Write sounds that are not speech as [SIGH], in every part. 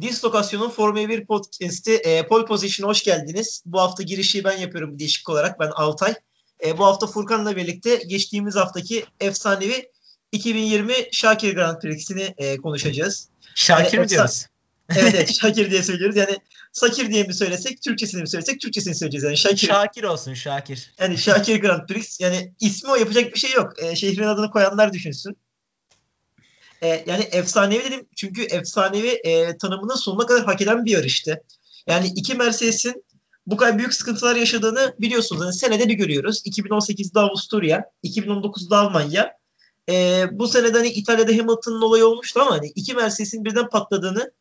Dislokasyon'un Formula 1 podcast'i e, Pole Position'a hoş geldiniz. Bu hafta girişi ben yapıyorum değişik olarak. Ben Altay. E, bu hafta Furkan'la birlikte geçtiğimiz haftaki efsanevi 2020 Şakir Grand Prix'sini e, konuşacağız. Şakir yani, mi diyoruz? [LAUGHS] evet evet Şakir diye söylüyoruz. Yani Sakir diye mi söylesek, Türkçesini mi söylesek, Türkçesini söyleyeceğiz. Yani Şakir. Şakir olsun Şakir. Yani Şakir Grand Prix. Yani ismi o yapacak bir şey yok. E, şehrin adını koyanlar düşünsün. E, yani efsanevi dedim çünkü efsanevi e, tanımını sonuna kadar hak eden bir yarıştı. Yani iki Mercedes'in bu kadar büyük sıkıntılar yaşadığını biliyorsunuz. Yani senede bir görüyoruz. 2018'de Avusturya, 2019'da Almanya. E, bu senede hani İtalya'da Hamilton'ın olayı olmuştu ama hani iki Mercedes'in birden patladığını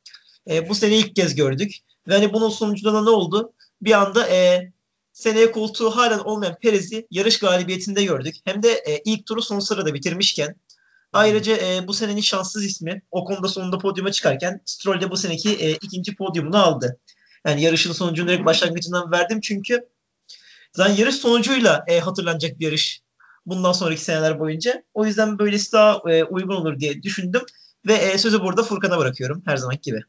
e, bu sene ilk kez gördük. Ve hani bunun sonucunda ne oldu? Bir anda e, seneye koltuğu halen olmayan Perez'i yarış galibiyetinde gördük. Hem de e, ilk turu son sırada bitirmişken Ayrıca e, bu senenin şanssız ismi o konuda sonunda podyuma çıkarken Stroll de bu seneki e, ikinci podyumunu aldı. Yani yarışın sonucunu direkt başlangıcından verdim çünkü zaten yarış sonucuyla e, hatırlanacak bir yarış bundan sonraki seneler boyunca. O yüzden böylesi daha e, uygun olur diye düşündüm ve e, sözü burada Furkan'a bırakıyorum her zaman gibi.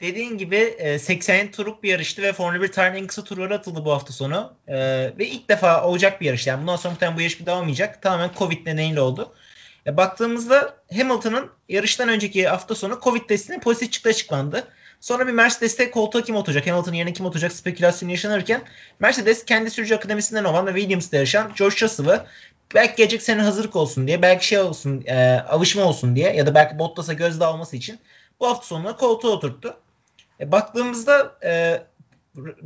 Dediğin gibi 80 e, turluk bir yarıştı ve Formula 1 tarihinin en kısa turları atıldı bu hafta sonu. E, ve ilk defa olacak bir yarış. Yani bundan sonra muhtemelen bu yarış bir devam olmayacak. Tamamen Covid nedeniyle oldu. E, baktığımızda Hamilton'ın yarıştan önceki hafta sonu Covid testinin pozitif çıktığı açıklandı. Sonra bir Mercedes'te koltuğa kim oturacak, Hamilton'ın yerine kim oturacak spekülasyonu yaşanırken Mercedes kendi sürücü akademisinden olan ve Williams'da yaşayan George Russell'ı belki gelecek sene hazırlık olsun diye, belki şey olsun, e, alışma olsun diye ya da belki Bottas'a gözdağı alması için bu hafta sonuna koltuğa oturttu. E, baktığımızda e,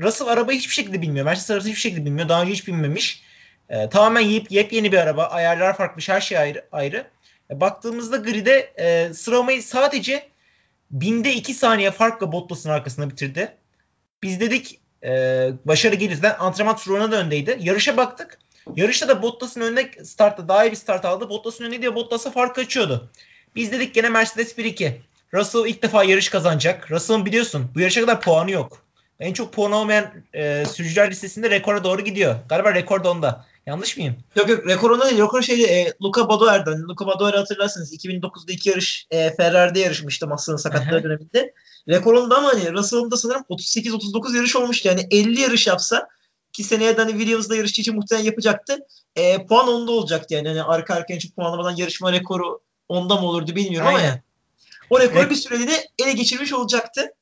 Russell arabayı hiçbir şekilde bilmiyor. Mercedes arabası hiçbir şekilde bilmiyor. Daha önce hiç bilmemiş. E, tamamen yep, yepyeni bir araba. Ayarlar farklı, her şey ayrı. ayrı. E, baktığımızda grid'e e, sıralamayı sadece binde iki saniye farkla Bottas'ın arkasında bitirdi. Biz dedik e, başarı gelirse antrenman turuna da öndeydi. Yarışa baktık. Yarışta da Bottas'ın önünde startta daha iyi bir start aldı. Bottas'ın önünde diye Bottas'a fark açıyordu. Biz dedik gene Mercedes 1-2. Russell ilk defa yarış kazanacak. Russell'ın biliyorsun bu yarışa kadar puanı yok. En çok puan olmayan e, sürücüler listesinde rekora doğru gidiyor. Galiba rekor da onda. Yanlış mıyım? Yok yok rekor onda değil. Rekor şeydi e, Luca Badoer'den. Luca Badoer'i hatırlarsınız. 2009'da iki yarış e, Ferrari'de yarışmıştı Massa'nın sakatlığı döneminde. Rekor onda ama hani Russell'ın da sanırım 38-39 yarış olmuştu. Yani 50 yarış yapsa ki seneye de hani Williams'da yarışçı için muhtemelen yapacaktı. E, puan onda olacaktı yani. yani arka arkaya çok puanlamadan yarışma rekoru onda mı olurdu bilmiyorum Aynen. ama yani. O rekoru Re- bir süreliğine ele geçirmiş olacaktı.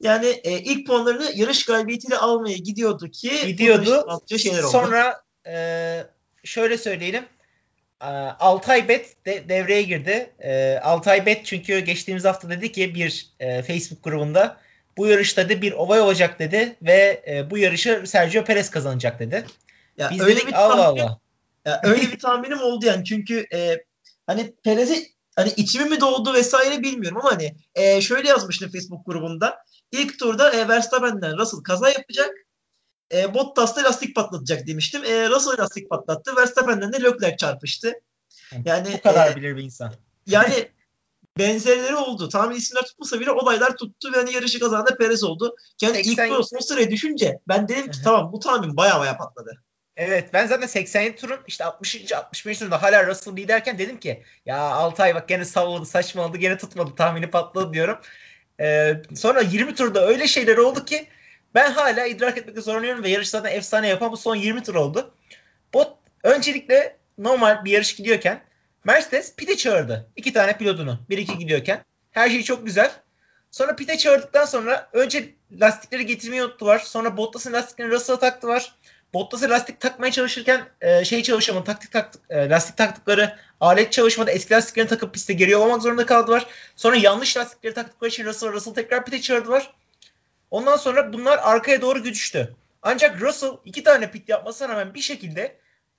Yani e, ilk puanlarını yarış galibiyetiyle almaya gidiyordu ki gidiyordu. Şeyler oldu. Sonra e, şöyle söyleyelim. E, Altay Bet de devreye girdi. E, Altay Bet çünkü geçtiğimiz hafta dedi ki bir e, Facebook grubunda bu yarışta da bir olay olacak dedi ve e, bu yarışı Sergio Perez kazanacak dedi. Ya Biz öyle dedik bir Allah tahmin, Allah. Ya öyle bir tahminim oldu yani çünkü e, hani Perez'e hani içimi mi doğdu vesaire bilmiyorum ama hani e, şöyle yazmıştım Facebook grubunda. İlk turda e, Verstappen'den Russell kaza yapacak e, Bottas da lastik patlatacak demiştim. E, Russell lastik patlattı. Verstappen'den de Leclerc çarpıştı. Yani bu kadar e, bilir bir insan. Yani benzerleri oldu. Tahmin isimler tutmasa bile olaylar tuttu ve hani yarışı kazanan Perez oldu. Yani 80... ilk tur son sıraya düşünce ben dedim ki tamam bu tahmin baya baya patladı. Evet ben zaten 87 turun işte 60. 65. turunda hala Russell liderken dedim ki ya Altay bak gene salladı saçmaladı gene tutmadı tahmini patladı diyorum. Ee, sonra 20 turda öyle şeyler oldu ki ben hala idrak etmekte zorlanıyorum ve yarış zaten efsane yapan bu son 20 tur oldu. Bot öncelikle normal bir yarış gidiyorken Mercedes pite çağırdı. İki tane pilotunu. Bir iki gidiyorken. Her şey çok güzel. Sonra pite çağırdıktan sonra önce lastikleri getirmeyi unuttular. Sonra Bottas'ın lastiklerini Russell'a taktılar. Bottas'a lastik takmaya çalışırken e, şey çalışamadı. Taktik taktık, e, lastik taktıkları alet çalışmadı. Eski lastiklerini takıp piste geri olmak zorunda kaldılar. Sonra yanlış lastikleri taktıkları için Russell, Russell tekrar pite çağırdılar. Ondan sonra bunlar arkaya doğru güçtü. Ancak Russell iki tane pit yapmasına rağmen bir şekilde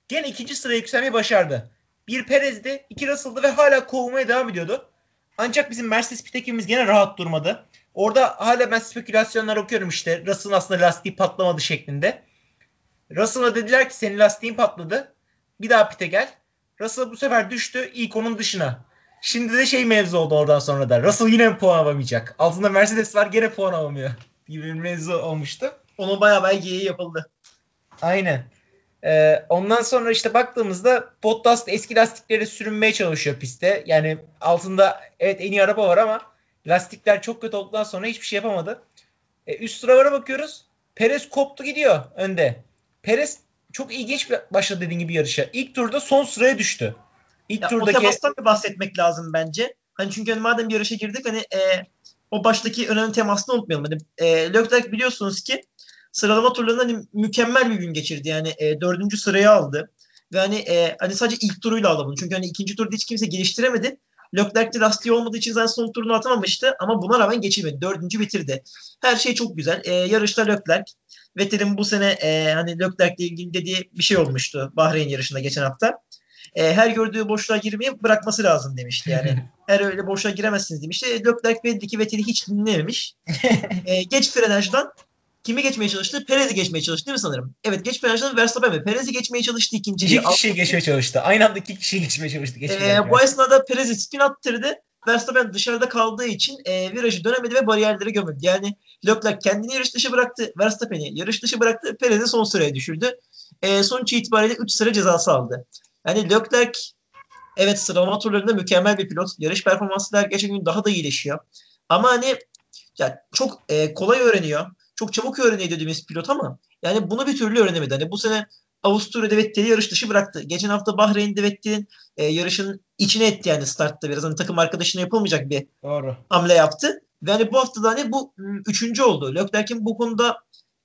gene ikinci sıraya yükselmeyi başardı. Bir Perez'di, iki Russell'dı ve hala kovmaya devam ediyordu. Ancak bizim Mercedes pit ekibimiz gene rahat durmadı. Orada hala ben spekülasyonlar okuyorum işte Russell'ın aslında lastiği patlamadı şeklinde. Russell'a dediler ki senin lastiğin patladı. Bir daha pite gel. Russell bu sefer düştü ilk onun dışına. Şimdi de şey mevzu oldu oradan sonra da. Russell yine puan alamayacak. Altında Mercedes var gene puan alamıyor gibi bir mevzu olmuştu. Onun bayağı belki iyi yapıldı. Aynen. Ee, ondan sonra işte baktığımızda Bottas eski lastikleri sürünmeye çalışıyor pistte. Yani altında evet en iyi araba var ama Lastikler çok kötü olduktan sonra hiçbir şey yapamadı. E, üst sıralara bakıyoruz. Perez koptu gidiyor önde. Perez çok ilginç bir başladı dediğin gibi yarışa. İlk turda son sıraya düştü. İlk Ya, turdaki O bahsetmek lazım bence. Hani çünkü hani madem bir yarışa girdik hani e, o baştaki önemli temasını unutmayalım. Hani, e, Leclerc biliyorsunuz ki sıralama turlarında hani mükemmel bir gün geçirdi. Yani e, dördüncü sırayı aldı. Ve hani, e, hani sadece ilk turuyla aldı bunu. Çünkü hani ikinci turda hiç kimse geliştiremedi. Leclerc de lastiği olmadığı için zaten son turunu atamamıştı. Ama buna rağmen geçirmedi. Dördüncü bitirdi. Her şey çok güzel. E, yarışta Leclerc. Vettel'in bu sene e, hani Leclerc'le ilgili dediği bir şey olmuştu Bahreyn yarışında geçen hafta. E, her gördüğü boşluğa girmeyi bırakması lazım demişti yani. [LAUGHS] her öyle boşluğa giremezsiniz demişti. E, Leclerc belli ki Vettel'i hiç dinlememiş. [LAUGHS] e, geç frenajdan kimi geçmeye çalıştı? Perez'i geçmeye çalıştı değil mi sanırım? Evet geç frenajdan Verstappen ve Perez'i geçmeye çalıştı ikinciyi. iki kişiyi geçmeye çalıştı. Aynı anda iki kişiyi geçmeye çalıştı. Geçmeye E, bu esnada Perez'i spin attırdı. Verstappen dışarıda kaldığı için e, virajı dönemedi ve bariyerleri gömüldü. Yani Leclerc kendini yarış dışı bıraktı. Verstappen'i yarış dışı bıraktı. Perez'i son sıraya düşürdü. E, sonuç itibariyle 3 sıra cezası aldı. Yani Leclerc evet sıralama turlarında mükemmel bir pilot. Yarış performansı her geçen gün daha da iyileşiyor. Ama hani ya çok e, kolay öğreniyor. Çok çabuk öğreniyor dediğimiz pilot ama yani bunu bir türlü öğrenemedi. Hani bu sene Avusturya'da Vettel'i yarış dışı bıraktı. Geçen hafta Bahreyn'de Vettel'in e, yarışın içine etti yani startta biraz. Hani takım arkadaşına yapılmayacak bir Doğru. hamle yaptı. Ve hani bu hafta da hani bu m, üçüncü oldu. Leclerc'in bu konuda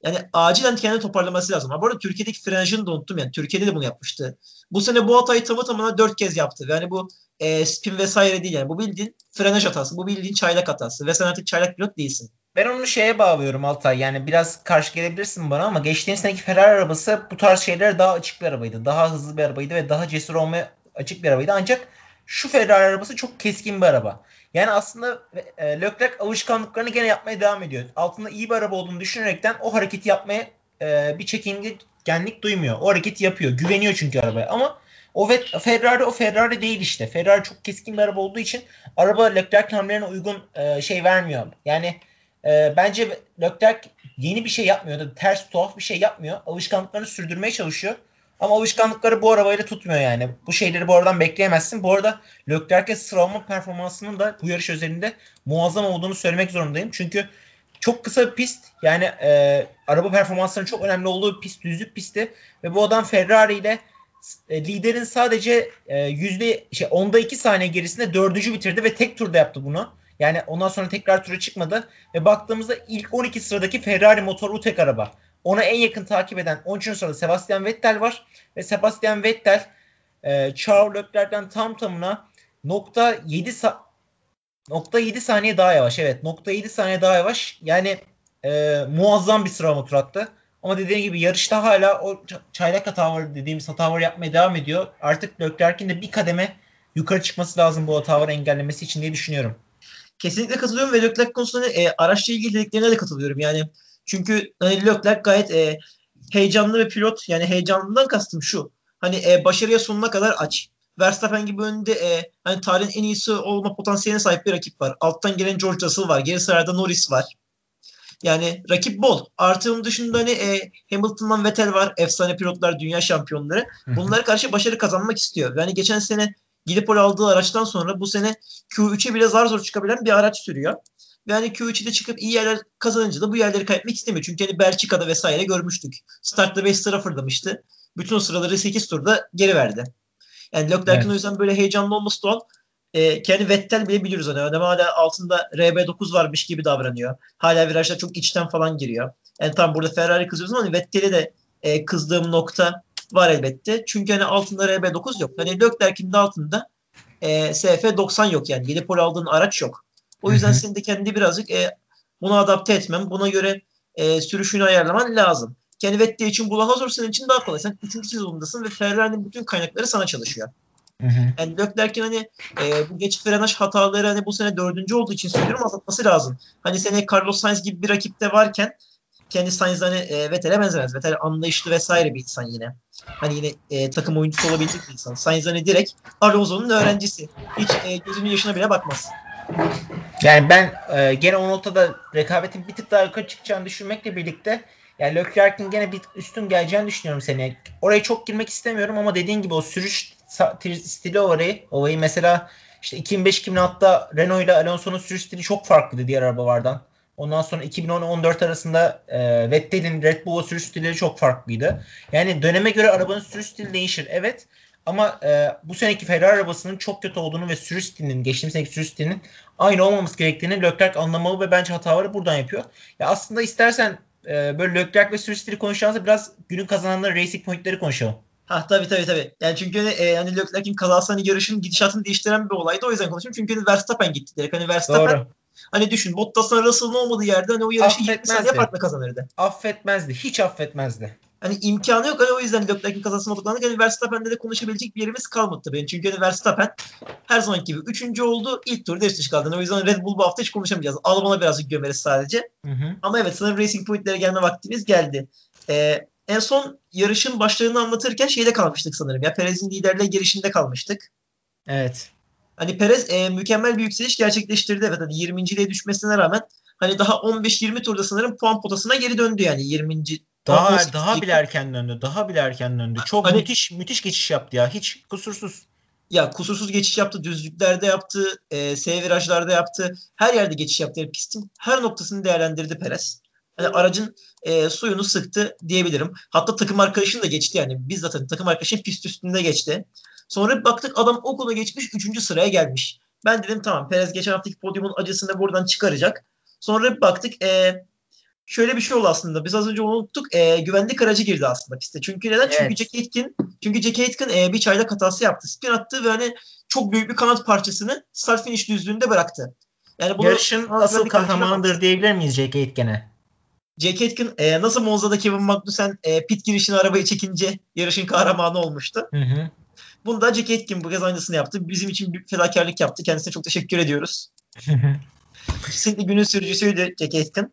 yani acilen kendini toparlaması lazım. Bu arada Türkiye'deki frenajını da unuttum yani. Türkiye'de de bunu yapmıştı. Bu sene bu hatayı tamı tamına dört kez yaptı. Ve hani bu e, spin vesaire değil yani. Bu bildiğin frenaj hatası. Bu bildiğin çaylak hatası. Ve sen artık çaylak pilot değilsin. Ben onu şeye bağlıyorum Altay. Yani biraz karşı gelebilirsin bana ama geçtiğimiz seneki Ferrari arabası bu tarz şeylere daha açık bir arabaydı. Daha hızlı bir arabaydı ve daha cesur olmaya açık bir arabaydı. Ancak şu Ferrari arabası çok keskin bir araba. Yani aslında e, Leclerc alışkanlıklarını gene yapmaya devam ediyor. Altında iyi bir araba olduğunu düşünerekten o hareketi yapmaya e, bir çekingenlik duymuyor. O hareketi yapıyor. Güveniyor çünkü arabaya. Ama o ve Ferrari o Ferrari değil işte. Ferrari çok keskin bir araba olduğu için araba Leclerc hamlelerine uygun e, şey vermiyor. Yani e, bence Leclerc yeni bir şey yapmıyor da ters tuhaf bir şey yapmıyor. Alışkanlıklarını sürdürmeye çalışıyor. Ama alışkanlıkları bu arabayla tutmuyor yani. Bu şeyleri bu aradan bekleyemezsin. Bu arada Leclerc'e sıralama performansının da bu yarış özelinde muazzam olduğunu söylemek zorundayım. Çünkü çok kısa bir pist. Yani e, araba performanslarının çok önemli olduğu bir pist, düzlük pisti. Ve bu adam Ferrari ile e, liderin sadece e, yüzde şey onda iki saniye gerisinde dördüncü bitirdi ve tek turda yaptı bunu. Yani ondan sonra tekrar tura çıkmadı. Ve baktığımızda ilk 12 sıradaki Ferrari motorlu tek araba. Ona en yakın takip eden 13. sırada Sebastian Vettel var. Ve Sebastian Vettel e, Charles Leclerc'ten tam tamına nokta 7 sa- nokta 7 saniye daha yavaş. Evet nokta 7 saniye daha yavaş. Yani e, muazzam bir sıralama tur attı. Ama dediğim gibi yarışta hala o çaylak hataları dediğimiz hataları yapmaya devam ediyor. Artık Leclerc'in de bir kademe yukarı çıkması lazım bu hataları engellemesi için diye düşünüyorum. Kesinlikle katılıyorum ve Leclerc konusunda e, araçla ilgili dediklerine de katılıyorum. Yani çünkü hani Leclerc gayet e, heyecanlı bir pilot. Yani heyecanlından kastım şu. Hani e, başarıya sonuna kadar aç. Verstappen gibi önünde e, hani tarihin en iyisi olma potansiyeline sahip bir rakip var. Alttan gelen George Russell var. Geri sırada Norris var. Yani rakip bol. Artı onun dışında hani e, Hamilton'dan Vettel var. Efsane pilotlar, dünya şampiyonları. Bunlara karşı başarı kazanmak istiyor. Yani geçen sene gidip aldığı araçtan sonra bu sene Q3'e bile zar zor çıkabilen bir araç sürüyor. Ve hani Q3'de çıkıp iyi yerler kazanınca da bu yerleri kaybetmek istemiyor. Çünkü hani Belçika'da vesaire görmüştük. Startta 5 sıra fırlamıştı. Bütün sıraları 8 turda geri verdi. Yani Leclerc'in evet. o yüzden böyle heyecanlı olması doğal. E, kendi Vettel bile biliyoruz hani. Adam hala altında RB9 varmış gibi davranıyor. Hala virajda çok içten falan giriyor. Yani tam burada Ferrari kızıyoruz ama hani Vettel'e de e, kızdığım nokta var elbette. Çünkü hani altında RB9 yok. Hani Leclerc'in de altında e, SF90 yok yani. Gelip aldığın araç yok. O yüzden senin de kendi birazcık e, buna adapte etmem, buna göre e, sürüşünü ayarlaman lazım. Kendi Vettel için bu daha zor senin için daha kolay. Sen 3. sezonundasın ve Ferrari'nin bütün kaynakları sana çalışıyor. Hı hı. Yani Leclerc'in hani e, bu geç frenaj hataları hani bu sene dördüncü olduğu için söylüyorum azaltması lazım. Hani sene Carlos Sainz gibi bir rakipte varken kendi Sainz hani e, Vettel'e benzemez. Vettel anlayışlı vesaire bir insan yine. Hani yine e, takım oyuncusu olabilecek bir insan. Sainz hani direkt Alonso'nun öğrencisi. Hiç e, gözünün yaşına bile bakmaz. Yani ben e, gene o notada rekabetin bir tık daha yukarı çıkacağını düşünmekle birlikte yani Leclerc'in gene bir üstün geleceğini düşünüyorum seneye. Oraya çok girmek istemiyorum ama dediğin gibi o sürüş stili orayı, orayı mesela İşte 2005-2006'da Renault ile Alonso'nun sürüş stili çok farklıydı diğer arabalardan. Ondan sonra 2010-14 arasında e, Vettel'in Red Bull'a sürüş stilleri çok farklıydı. Yani döneme göre arabanın sürüş stili değişir. Evet. Ama e, bu seneki Ferrari arabasının çok kötü olduğunu ve sürüş stilinin, geçtiğimiz seneki sürüş stilinin aynı olmaması gerektiğini Leclerc anlamalı ve bence hataları buradan yapıyor. Ya aslında istersen e, böyle Leclerc ve sürüş stili konuşacağımızda biraz günün kazananları Racing Point'leri konuşalım. Ha tabii tabii tabii. Yani çünkü hani, e, hani Leclerc'in kazası hani yarışın gidişatını değiştiren bir olaydı. O yüzden konuşuyorum. Çünkü hani Verstappen gitti direkt. Hani Verstappen Doğru. hani düşün Bottas'la Russell'ın olmadığı yerde hani o yarışı 20 Affetmezdi. saniye farkla kazanırdı. Affetmezdi. Hiç affetmezdi. Hani imkanı yok. Hani o yüzden Leclerc'in kazasına odaklandık. Hani Verstappen'de de konuşabilecek bir yerimiz kalmadı tabii. Çünkü hani Verstappen her zaman gibi üçüncü oldu. İlk turda dışı kaldı. O yüzden Red Bull bu hafta hiç konuşamayacağız. Albon'a birazcık gömeriz sadece. Hı hı. Ama evet sanırım Racing Point'lere gelme vaktimiz geldi. Ee, en son yarışın başlarını anlatırken şeyde kalmıştık sanırım. Ya Perez'in liderliğe girişinde kalmıştık. Evet. Hani Perez e, mükemmel bir yükseliş gerçekleştirdi. Evet hani 20.liğe düşmesine rağmen hani daha 15-20 turda sanırım puan potasına geri döndü yani 20. Daha 18. daha bile erken döndü. Daha bile erken döndü. Çok Hani- müthiş müthiş geçiş yaptı ya. Hiç kusursuz. Ya kusursuz geçiş yaptı, düzlüklerde yaptı, e, S virajlarda yaptı. Her yerde geçiş yaptı. Yani pistin her noktasını değerlendirdi Perez. Hani aracın e, suyunu sıktı diyebilirim. Hatta takım arkadaşını da geçti yani. Bizzat hani takım arkadaşın pist üstünde geçti. Sonra baktık adam okula geçmiş 3. sıraya gelmiş. Ben dedim tamam Perez geçen haftaki podyumun acısını buradan çıkaracak. Sonra baktık e, şöyle bir şey oldu aslında. Biz az önce unuttuk. E, güvenlik aracı girdi aslında piste. Çünkü neden? Çünkü Evet. Jack Aitken, çünkü Jack Aitken e, bir çaylak hatası yaptı. Spin attı ve hani çok büyük bir kanat parçasını start finish düzlüğünde bıraktı. Yani bunu Yarışın asıl kahramanıdır diyebilir miyiz Jack Aitken'e? Jack Aitken e, nasıl Monza'da Kevin Magnussen e, pit girişine arabayı çekince yarışın kahramanı olmuştu. Hı hı. Bunda Jack Aitken bu kez aynısını yaptı. Bizim için bir fedakarlık yaptı. Kendisine çok teşekkür ediyoruz. Kesinlikle günün sürücüsüydü Jack Aitken.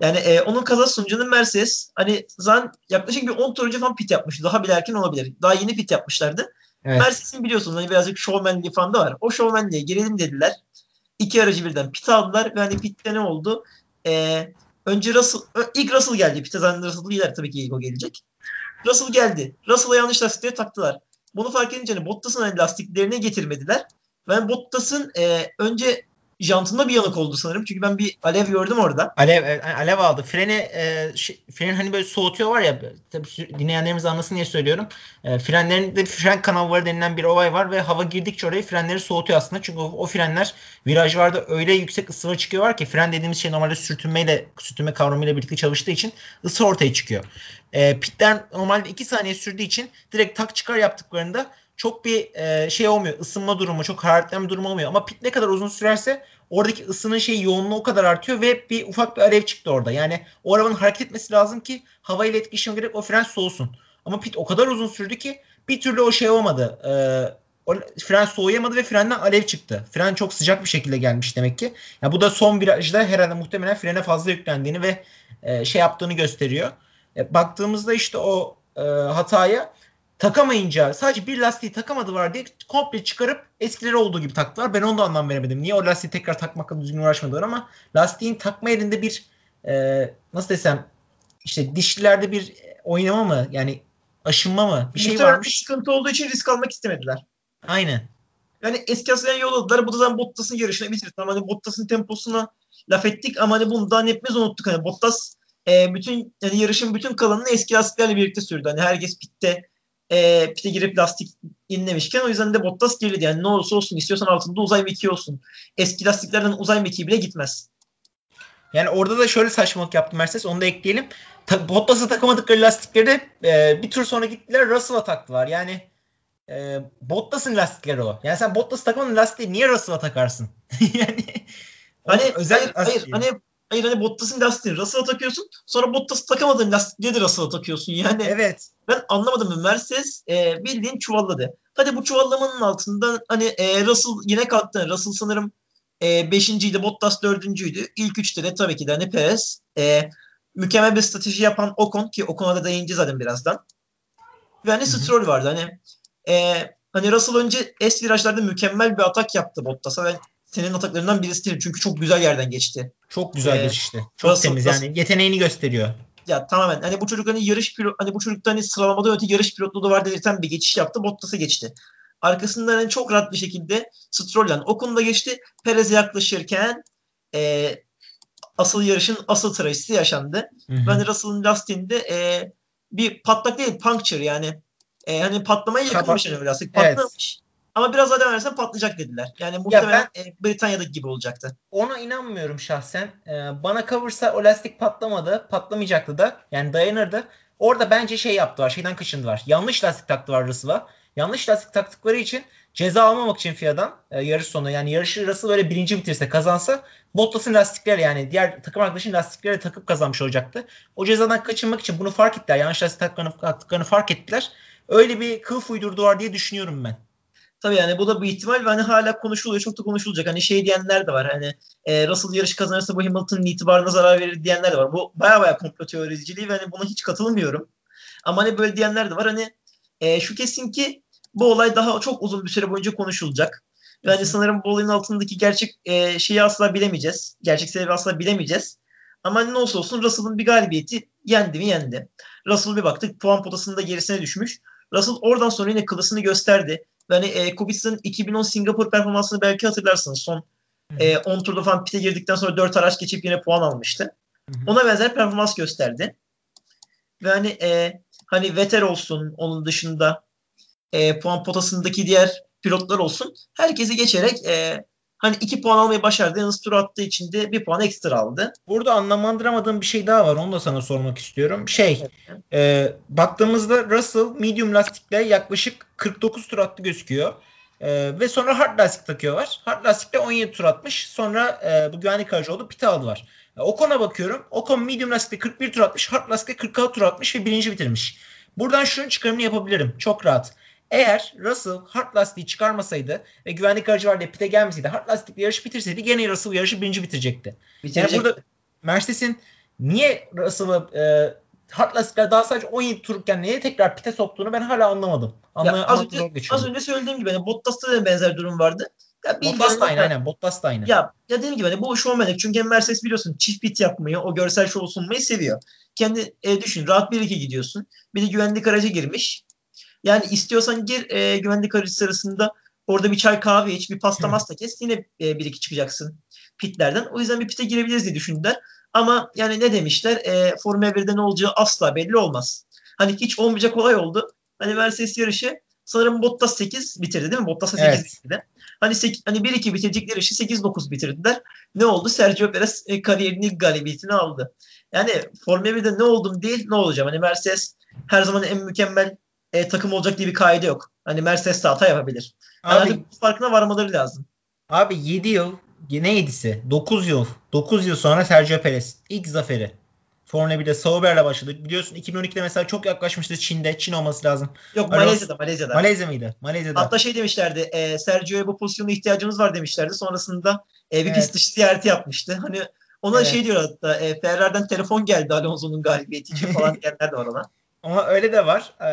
Yani e, onun kaza sonucunda Mercedes hani zaten yaklaşık bir 10 tur önce falan pit yapmıştı. Daha bile erken olabilir. Daha yeni pit yapmışlardı. evet. Mercedes'in biliyorsunuz hani birazcık showmanliği falan da var. O showmanliğe girelim dediler. İki aracı birden pit aldılar ve hani pitte ne oldu? Ee, önce Russell, ilk Russell geldi. Pit'e zaten Russell lider tabii ki ilk o gelecek. Russell geldi. Russell'a yanlış lastikleri taktılar. Bunu fark edince hani Bottas'ın hani lastiklerini getirmediler. Ben Bottas'ın e, önce jantında bir yanık oldu sanırım. Çünkü ben bir alev gördüm orada. Alev e, alev aldı. Freni e, şey, fren hani böyle soğutuyor var ya tabii dinleyenlerimiz anlasın diye söylüyorum. E, frenlerinde fren kanalları denilen bir olay var ve hava girdikçe orayı frenleri soğutuyor aslında. Çünkü o, o frenler virajlarda öyle yüksek ısıya çıkıyor ki fren dediğimiz şey normalde sürtünmeyle sürtünme kavramıyla birlikte çalıştığı için ısı ortaya çıkıyor. E, pitler normalde 2 saniye sürdüğü için direkt tak çıkar yaptıklarında çok bir e, şey olmuyor. Isınma durumu, çok hararetlenme durumu olmuyor. Ama pit ne kadar uzun sürerse oradaki ısının şey yoğunluğu o kadar artıyor ve bir ufak bir alev çıktı orada. Yani o arabanın hareket etmesi lazım ki hava ile etkileşim gerek o fren soğusun. Ama pit o kadar uzun sürdü ki bir türlü o şey olmadı. Ee, o fren soğuyamadı ve frenden alev çıktı. Fren çok sıcak bir şekilde gelmiş demek ki. Ya bu da son virajda herhalde muhtemelen frene fazla yüklendiğini ve e, şey yaptığını gösteriyor. E, baktığımızda işte o e, hataya takamayınca sadece bir lastiği takamadılar diye komple çıkarıp eskileri olduğu gibi taktılar. Ben onu da anlam veremedim. Niye o lastiği tekrar takmakla düzgün uğraşmadılar ama lastiğin takma yerinde bir e, nasıl desem işte dişlilerde bir oynama mı yani aşınma mı bir şey Muhtemelen varmış. bir sıkıntı olduğu için risk almak istemediler. Aynen. Yani eski aslen yolladılar. Bu da zaten Bottas'ın yarışını bitirdi. Ama hani Bottas'ın temposuna laf ettik ama hani bundan hepimiz unuttuk. Hani Bottas e, bütün yani yarışın bütün kalanını eski lastiklerle birlikte sürdü. Hani herkes pitte e, pite girip lastik inlemişken o yüzden de Bottas geriledi. Yani ne olursa olsun istiyorsan altında uzay mekiği olsun. Eski lastiklerden uzay mekiği bile gitmez. Yani orada da şöyle saçmalık yaptı Mercedes. Onu da ekleyelim. Ta- Bottas'a takamadıkları lastikleri de e, bir tur sonra gittiler Russell'a taktılar. Yani e, Bottas'ın lastikleri o. Yani sen Bottas'a takmadığın lastiği niye Russell'a takarsın? [LAUGHS] yani Hani özel hayır, hayır, hani hayır hani Bottas'ın lastiğini Russell'a takıyorsun. Sonra Bottas'ı takamadığın lastikleri de Russell'a takıyorsun. Yani Evet. Ben anlamadım. Mercedes e, bildiğin çuvalladı. Hadi bu çuvallamanın altında hani e, Russell yine kalktı. Russell sanırım e, beşinciydi. Bottas dördüncüydü. İlk üçte de tabii ki de hani Perez. E, mükemmel bir strateji yapan Ocon ki Ocon'a da değineceğiz zaten birazdan. Ve hani. Stroll vardı. Hani e, hani Russell önce S virajlarda mükemmel bir atak yaptı Bottas'a. Ben senin ataklarından birisi değilim. Çünkü çok güzel yerden geçti. Çok güzel Ee, geçişti. Çok Russell- temiz yani. Yeteneğini gösteriyor. ya tamamen hani bu çocuk hani yarış pilot hani bu çocukta hani sıralamada öte yarış pilotluğu da var dedirten bir geçiş yaptı. Bottas'a geçti. Arkasından hani çok rahat bir şekilde Stroll'den Ocon'da geçti. Perez'e yaklaşırken e, asıl yarışın asıl trajedisi yaşandı. Hı hı. Ben Russell'ın lastiğinde e, bir patlak değil puncture yani. E, hani patlamaya yakın Kapat- bir şey lastik. Patlamış. Ama biraz daha devam edersen patlayacak dediler. Yani muhtemelen e, Britanya'daki gibi olacaktı. Ona inanmıyorum şahsen. Ee, bana kalırsa o lastik patlamadı. Patlamayacaktı da. Yani dayanırdı. Orada bence şey yaptılar. Şeyden kaçındılar. Yanlış lastik taktılar Russell'a. Yanlış lastik taktıkları için ceza almamak için FIA'dan e, yarış sonu yani yarışı Russell böyle birinci bitirse kazansa Bottas'ın lastikleri yani diğer takım arkadaşının lastikleri takıp kazanmış olacaktı. O cezadan kaçınmak için bunu fark ettiler. Yanlış lastik taktıklarını, taktıklarını fark ettiler. Öyle bir kılıf uydurdular diye düşünüyorum ben. Tabii yani bu da bir ihtimal ve hani hala konuşuluyor. Çok da konuşulacak. Hani şey diyenler de var. Hani e, Russell yarış kazanırsa bu Hamilton'ın itibarına zarar verir diyenler de var. Bu baya baya komplo teorizciliği ve hani buna hiç katılmıyorum. Ama hani böyle diyenler de var. Hani e, şu kesin ki bu olay daha çok uzun bir süre boyunca konuşulacak. Ve hani sanırım bu olayın altındaki gerçek e, şeyi asla bilemeyeceğiz. Gerçek sebebi asla bilemeyeceğiz. Ama hani ne olsa olsun Russell'ın bir galibiyeti yendi mi yendi. Russell bir baktık puan potasında gerisine düşmüş. Russell oradan sonra yine kılısını gösterdi. Ve hani e, Kubica'nın 2010 Singapur performansını belki hatırlarsınız. Son e, 10 turda falan pite girdikten sonra 4 araç geçip yine puan almıştı. Hı hı. Ona benzer performans gösterdi. Ve hani e, hani Vettel olsun onun dışında e, puan potasındaki diğer pilotlar olsun herkesi geçerek e, hani 2 puan almayı başardı. Yalnız tur attığı için de 1 puan ekstra aldı. Burada anlamlandıramadığım bir şey daha var. Onu da sana sormak istiyorum. Şey, e, baktığımızda Russell medium lastikle yaklaşık 49 tur attı gözüküyor. E, ve sonra hard lastik takıyor var. Hard lastikle 17 tur atmış. Sonra e, bu güvenlik aracı oldu. Pite aldılar. E, Ocon'a bakıyorum. Ocon medium lastikle 41 tur atmış. Hard lastikle 46 tur atmış ve birinci bitirmiş. Buradan şunun çıkarımını yapabilirim. Çok rahat. Eğer Russell hard lastiği çıkarmasaydı ve güvenlik aracı var diye pite gelmeseydi hard lastikle yarış bitirseydi gene Russell yarışı birinci bitirecekti. Bitirecek. Yani burada Mercedes'in niye Russell'ı e, hard lastikler daha sadece 17 turken neye tekrar pite soktuğunu ben hala anlamadım. Anla, Ya az, önce, az önce söylediğim gibi hani Bottas'ta da benzer durum vardı. Ya Bottas da aynı aynen. Bottas da aynı. Ya, ya dediğim gibi hani bu showmanlık. Çünkü Mercedes biliyorsun çift bit yapmayı, o görsel şovu sunmayı seviyor. Kendi e, düşün rahat bir iki gidiyorsun. Bir de güvenlik aracı girmiş. Yani istiyorsan gir e, güvenlik aracı sırasında orada bir çay kahve iç, bir pasta masta kes. Yine e, bir iki çıkacaksın pitlerden. O yüzden bir pite girebiliriz diye düşündüler. Ama yani ne demişler? E, Formula 1'de ne olacağı asla belli olmaz. Hani hiç olmayacak olay oldu. Hani Mercedes yarışı sanırım Bottas 8 bitirdi değil mi? Bottas 8 Evet. bitirdi. Hani 8, hani 1-2 bitirecekleri işi 8-9 bitirdiler. Ne oldu? Sergio Perez e, kariyerinin galibiyetini aldı. Yani Formula 1'de ne oldum değil ne olacağım. Hani Mercedes her zaman en mükemmel e, takım olacak diye bir kaide yok. Hani Mercedes de hata yapabilir. Yani Abi, artık bu farkına varmaları lazım. abi 7 yıl ne 7'si? 9 yıl. 9 yıl sonra Sergio Perez ilk zaferi. Formula 1'de Sauber'le başladık. Biliyorsun 2012'de mesela çok yaklaşmıştı Çin'de. Çin olması lazım. Yok Alonso- Malezya'da Malezya'da. Malezya mıydı? Malezya'da. Hatta şey demişlerdi e, Sergio'ya bu pozisyona ihtiyacımız var demişlerdi. Sonrasında e, bir Evet. pist dışı ziyareti yapmıştı. Hani ona Evet. şey diyor hatta e, Ferrari'den telefon geldi Alonso'nun galibiyeti için [LAUGHS] falan diyenler de var ona. Ama öyle de var. Ee,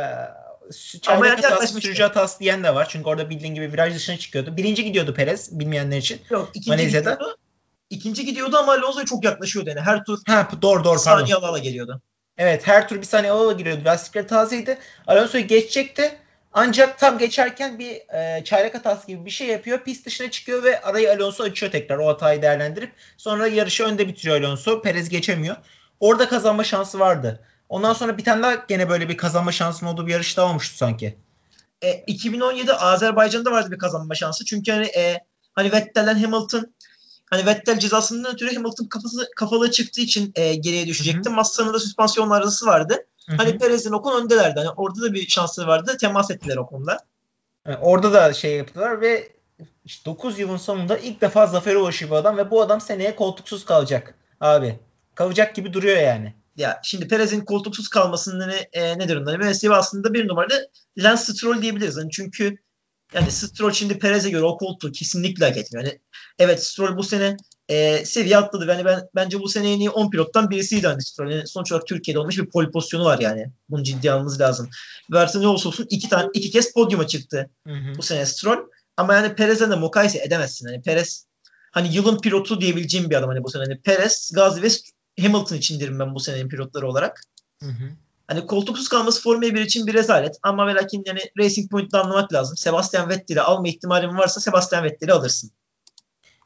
Ama yaklaşmıştı. sürücü hatası diyen de var. Çünkü orada bildiğin gibi viraj dışına çıkıyordu. Birinci gidiyordu Perez bilmeyenler için. Yok ikinci Malezya'da. gidiyordu. İkinci gidiyordu ama Alonso'ya çok yaklaşıyordu yani. Her tur Ha doğru doğru saniye ala ala geliyordu. Evet her tur bir saniye ola giriyordu. Lastikleri tazeydi. Alonso'yu geçecekti. Ancak tam geçerken bir e, çaylak hatası gibi bir şey yapıyor. Pist dışına çıkıyor ve arayı Alonso açıyor tekrar o hatayı değerlendirip. Sonra yarışı önde bitiriyor Alonso. Perez geçemiyor. Orada kazanma şansı vardı. Ondan sonra bir tane daha gene böyle bir kazanma şansının olduğu bir yarış daha olmuştu sanki. E, 2017 Azerbaycan'da vardı bir kazanma şansı. Çünkü hani e, hani Vettel'den Hamilton hani Vettel cezasından ötürü Hamilton kafası kafalı çıktığı için e, geriye düşecekti. Massa'nın da süspansiyon arızası vardı. Hı hı. Hani Perez'in Ocon öndelerdi. Hani orada da bir şansları vardı. Temas ettiler Ocon'la. Yani orada da şey yaptılar ve işte 9 yılın sonunda ilk defa zafere ulaşıyor bu adam ve bu adam seneye koltuksuz kalacak abi. Kalacak gibi duruyor yani. Ya şimdi Perez'in koltuksuz kalmasının ne, e, ne durumda? Sebebi aslında bir numaralı Lance Stroll diyebiliriz. Hani çünkü yani Stroll şimdi Perez'e göre o koltuğu kesinlikle hak etmiyor. Yani evet Stroll bu sene e, seviye atladı. Yani ben bence bu sene en iyi 10 pilottan birisiydi hani Stroll. Yani sonuç olarak Türkiye'de olmuş bir pole pozisyonu var yani. Bunu ciddiye almamız lazım. Ve artık ne olursa olsun iki tane iki kez podyuma çıktı Hı hı. bu sene Stroll. Ama yani Perez'e de mukayese edemezsin. Hani Perez hani yılın pilotu diyebileceğim bir adam hani bu sene. Hani Perez, Gazi ve Hamilton için derim ben bu senenin pilotları olarak. Hı hı. Hani koltuksuz kalması Formula 1 için bir rezalet ama ve lakin yani Racing Point'te anlamak lazım. Sebastian Vettel'i alma ihtimalin varsa Sebastian Vettel'i alırsın.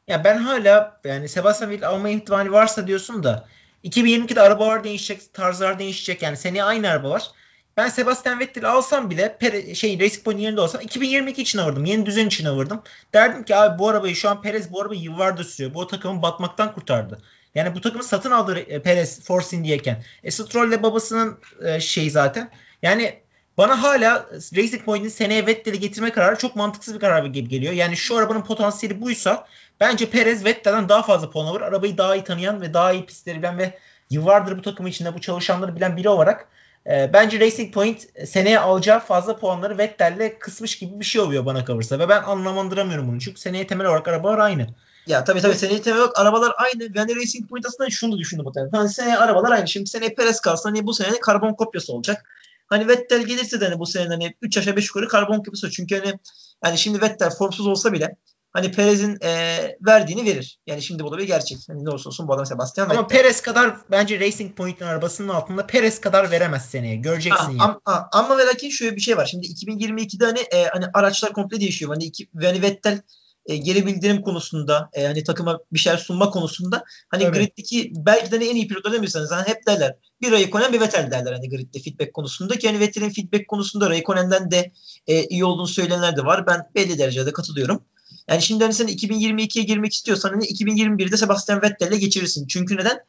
Ya ben hala yani Sebastian Vettel alma ihtimali varsa diyorsun da 2022'de arabalar değişecek, tarzlar değişecek. Yani seneye aynı araba var. Ben Sebastian Vettel'i alsam bile Pere, şey Racing Point yerinde olsam 2022 için alırdım. Yeni düzen için alırdım. Derdim ki abi bu arabayı şu an Perez bu arabayı yıllardır sürüyor. Bu takımı batmaktan kurtardı. Yani bu takımı satın aldı e, Perez Force India'yken. E Stroll ile babasının e, şey zaten. Yani bana hala Racing Point'in seneye Vettel'i getirme kararı çok mantıksız bir karar gibi geliyor. Yani şu arabanın potansiyeli buysa bence Perez Vettel'den daha fazla puan alır. Arabayı daha iyi tanıyan ve daha iyi pistleri bilen ve yıllardır bu takım içinde bu çalışanları bilen biri olarak e, bence Racing Point seneye alacağı fazla puanları Vettel'le kısmış gibi bir şey oluyor bana kalırsa. Ve ben anlamandıramıyorum bunu. Çünkü seneye temel olarak arabalar aynı. Ya tabii tabii seneye temel olarak arabalar aynı. Yani Racing Point aslında şunu düşündüm muhtemelen. Hani seneye arabalar aynı. Şimdi seneye Perez kalsa hani bu sene karbon kopyası olacak. Hani Vettel gelirse de hani bu sene hani 3 aşağı 5 yukarı karbon kopyası. Çünkü hani yani şimdi Vettel formsuz olsa bile hani Perez'in e, verdiğini verir. Yani şimdi bu da bir gerçek. Hani ne olursa olsun bu adam Sebastian Ama Vettel. Perez kadar bence Racing Point'in arabasının altında Perez kadar veremez seneye. Göreceksin Ha, ama, ama ve lakin şöyle bir şey var. Şimdi 2022'de hani e, hani araçlar komple değişiyor. Hani, iki, hani Vettel e, geri bildirim konusunda e, hani takıma bir şeyler sunma konusunda hani Tabii. griddeki belki de hani en iyi pilotlardan birisiniz. Hani hep derler. Bir Raikkonen bir Vettel derler hani gridde feedback konusunda ki hani Vettel'in feedback konusunda Raikkonen'den de e, iyi olduğunu söyleyenler de var. Ben belli derecede katılıyorum. Yani şimdi hani sen 2022'ye girmek istiyorsan hani 2021'de Sebastian Vettel'le geçirirsin. Çünkü neden?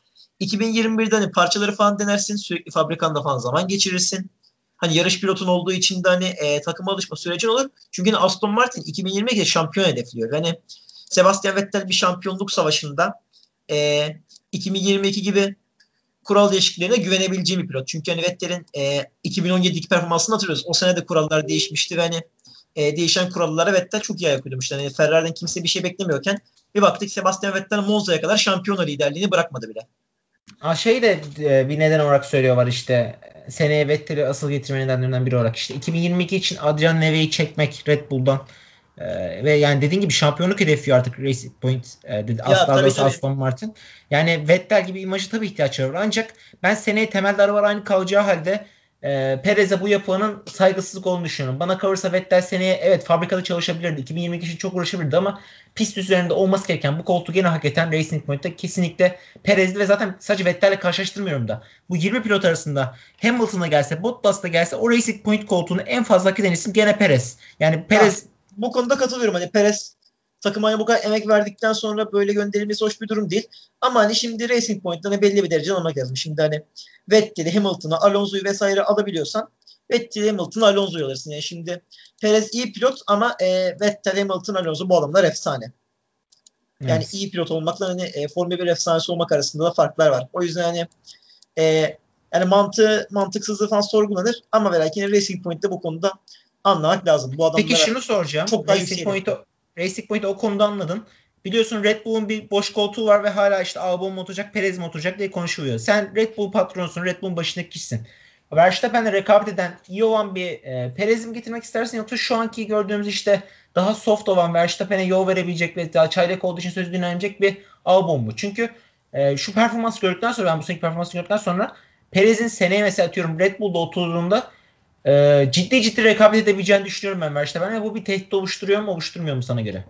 2021'de hani parçaları falan denersin. Sürekli fabrikanda falan zaman geçirirsin. Hani yarış pilotun olduğu için de hani e, takıma alışma sürecin olur. Çünkü Aston Martin 2022'de şampiyon hedefliyor. Yani Sebastian Vettel bir şampiyonluk savaşında e, 2022 gibi kural değişikliklerine güvenebileceğim bir pilot. Çünkü hani Vettel'in e, 2017'deki performansını hatırlıyoruz. O sene de kurallar değişmişti ve hani e, değişen kurallara Vettel çok iyi ayak uydurmuştu. Yani Ferrari'den kimse bir şey beklemiyorken bir baktık Sebastian Vettel Monza'ya kadar şampiyona liderliğini bırakmadı bile. Ha şey de e, bir neden olarak söylüyorlar işte seneye Vettel'i asıl getirme nedenlerinden biri olarak işte 2022 için Adrian Newey'i çekmek Red Bull'dan Ee, ve yani dediğin gibi şampiyonluk hedefliyor artık Racing Point e, dedi, Aston. Aston Martin. Yani Vettel gibi imajı tabii ihtiyaçları var. Ancak ben seneye temelde arabalar aynı kalacağı halde e, Perez'e bu yapılanın saygısızlık olduğunu düşünüyorum. Bana kalırsa Vettel seneye evet fabrikada çalışabilirdi. 2022 için çok uğraşabilirdi ama pist üzerinde olması gereken bu koltuğu gene hak eden Racing Point'te kesinlikle Perez'di ve zaten sadece Vettel'le karşılaştırmıyorum da. Bu 20 pilot arasında Hamilton'a gelse, Bottas'la gelse o Racing Point koltuğunu en fazla hak eden isim gene Perez. Yani Perez bu konuda katılıyorum. Hani Perez takıma hani bu kadar emek verdikten sonra böyle gönderilmesi hoş bir durum değil. Ama hani şimdi Racing Point'ten hani belli bir derece almak lazım. Şimdi hani Vettel'i, Hamilton'ı, Alonso'yu vesaire alabiliyorsan Vettel'i, Hamilton'ı, Alonso'yu alırsın. Yani şimdi Perez iyi pilot ama e, Vettel, Hamilton, Alonso bu adamlar efsane. Yani Evet. iyi pilot olmakla hani e, Formula 1 efsanesi olmak arasında da farklar var. O yüzden hani e, yani mantığı, mantıksızlığı falan sorgulanır ama ve lakin Racing Point'te bu konuda anlamak lazım. Bu adamlara Peki şunu soracağım. çok Racing yüksek Point'i Racing Point'i o konuda anladın. Biliyorsun Red Bull'un bir boş koltuğu var ve hala işte Albon mu oturacak, Perez mi oturacak diye konuşuluyor. Sen Red Bull patronusun, Red Bull'un başındaki kişisin. Verstappen'le rekabet eden iyi olan bir e, Perez'i mi getirmek istersin yoksa şu anki gördüğümüz işte daha soft olan Verstappen'e yol verebilecek ve daha çaylak olduğu için söz dinlenecek bir Albon mu? Çünkü e, şu performans gördükten sonra ben bu seneki performansı gördükten sonra Perez'in seneye mesela atıyorum Red Bull'da oturduğunda e, ciddi ciddi rekabet edebileceğini düşünüyorum ben Verstappen'e. Bu bir tehdit oluşturuyor mu oluşturmuyor mu sana göre?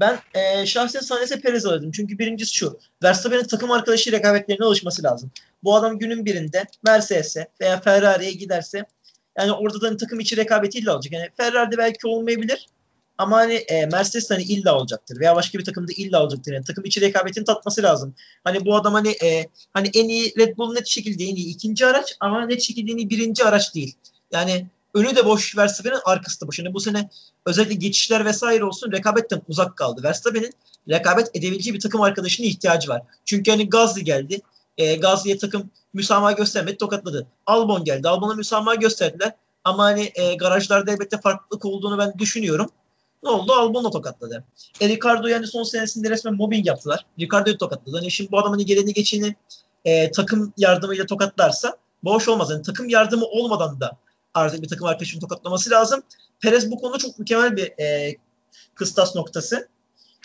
Ben e, şahsen sahnesi Perez alırdım. Çünkü birincisi şu. Verstappen'in takım arkadaşı rekabetlerine alışması lazım. Bu adam günün birinde Mercedes'e veya Ferrari'ye giderse yani orada da hani takım içi rekabeti illa olacak. Yani Ferrari'de belki olmayabilir ama hani e, Mercedes hani illa olacaktır veya başka bir takımda illa olacaktır. Yani takım içi rekabetini tatması lazım. Hani bu adam hani e, hani en iyi Red Bull net şekilde en iyi ikinci araç ama net şekilde en iyi birinci araç değil. Yani önü de boş Verstappen'in arkası da boş. Yani bu sene özellikle geçişler vesaire olsun rekabetten uzak kaldı. Verstappen'in rekabet edebileceği bir takım arkadaşına ihtiyacı var. Çünkü hani Gazli geldi. E, Gazli'ye takım müsamaha göstermedi tokatladı. Albon geldi. Albon'a müsamaha gösterdiler. Ama hani e, garajlarda elbette farklılık olduğunu ben düşünüyorum. Ne oldu? Albon'la tokatladı. E, Ricardo yani son senesinde resmen mobbing yaptılar. Ricardo'yu tokatladı. Hani şimdi bu adam hani geleni geçeni e, takım yardımıyla tokatlarsa boş olmaz. Yani takım yardımı olmadan da artık bir takım arkadaşını tokatlaması lazım. Perez bu konuda çok mükemmel bir e, kıstas noktası.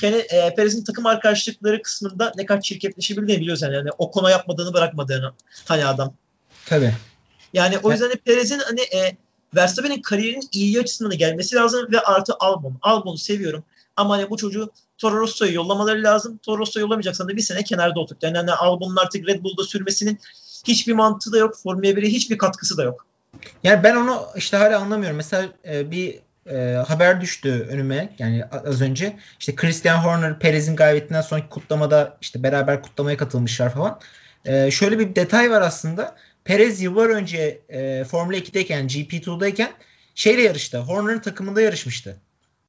Yani e, Perez'in takım arkadaşlıkları kısmında ne kadar çirkefleşebildiğini biliyoruz yani. yani o konu yapmadığını bırakmadığını hani adam. Tabii. Yani o yüzden de Perez'in hani e, Verstappen'in kariyerinin iyi açısından da gelmesi lazım ve artı Albon. Albon'u seviyorum. Ama hani bu çocuğu Toro Rosso'yu yollamaları lazım. Toro Rosso yollamayacaksan da bir sene kenarda oturt. Yani hani Albon'un artık Red Bull'da sürmesinin hiçbir mantığı da yok. Formula 1'e hiçbir katkısı da yok. Yani ben onu işte hala anlamıyorum. Mesela e, bir e, haber düştü önüme yani az önce. İşte Christian Horner Perez'in galibiyetinden sonraki kutlamada işte beraber kutlamaya katılmışlar falan. E, şöyle bir detay var aslında. Perez yıllar önce e, Formula 2'deyken GP2'dayken şeyle yarıştı. Horner'ın takımında yarışmıştı.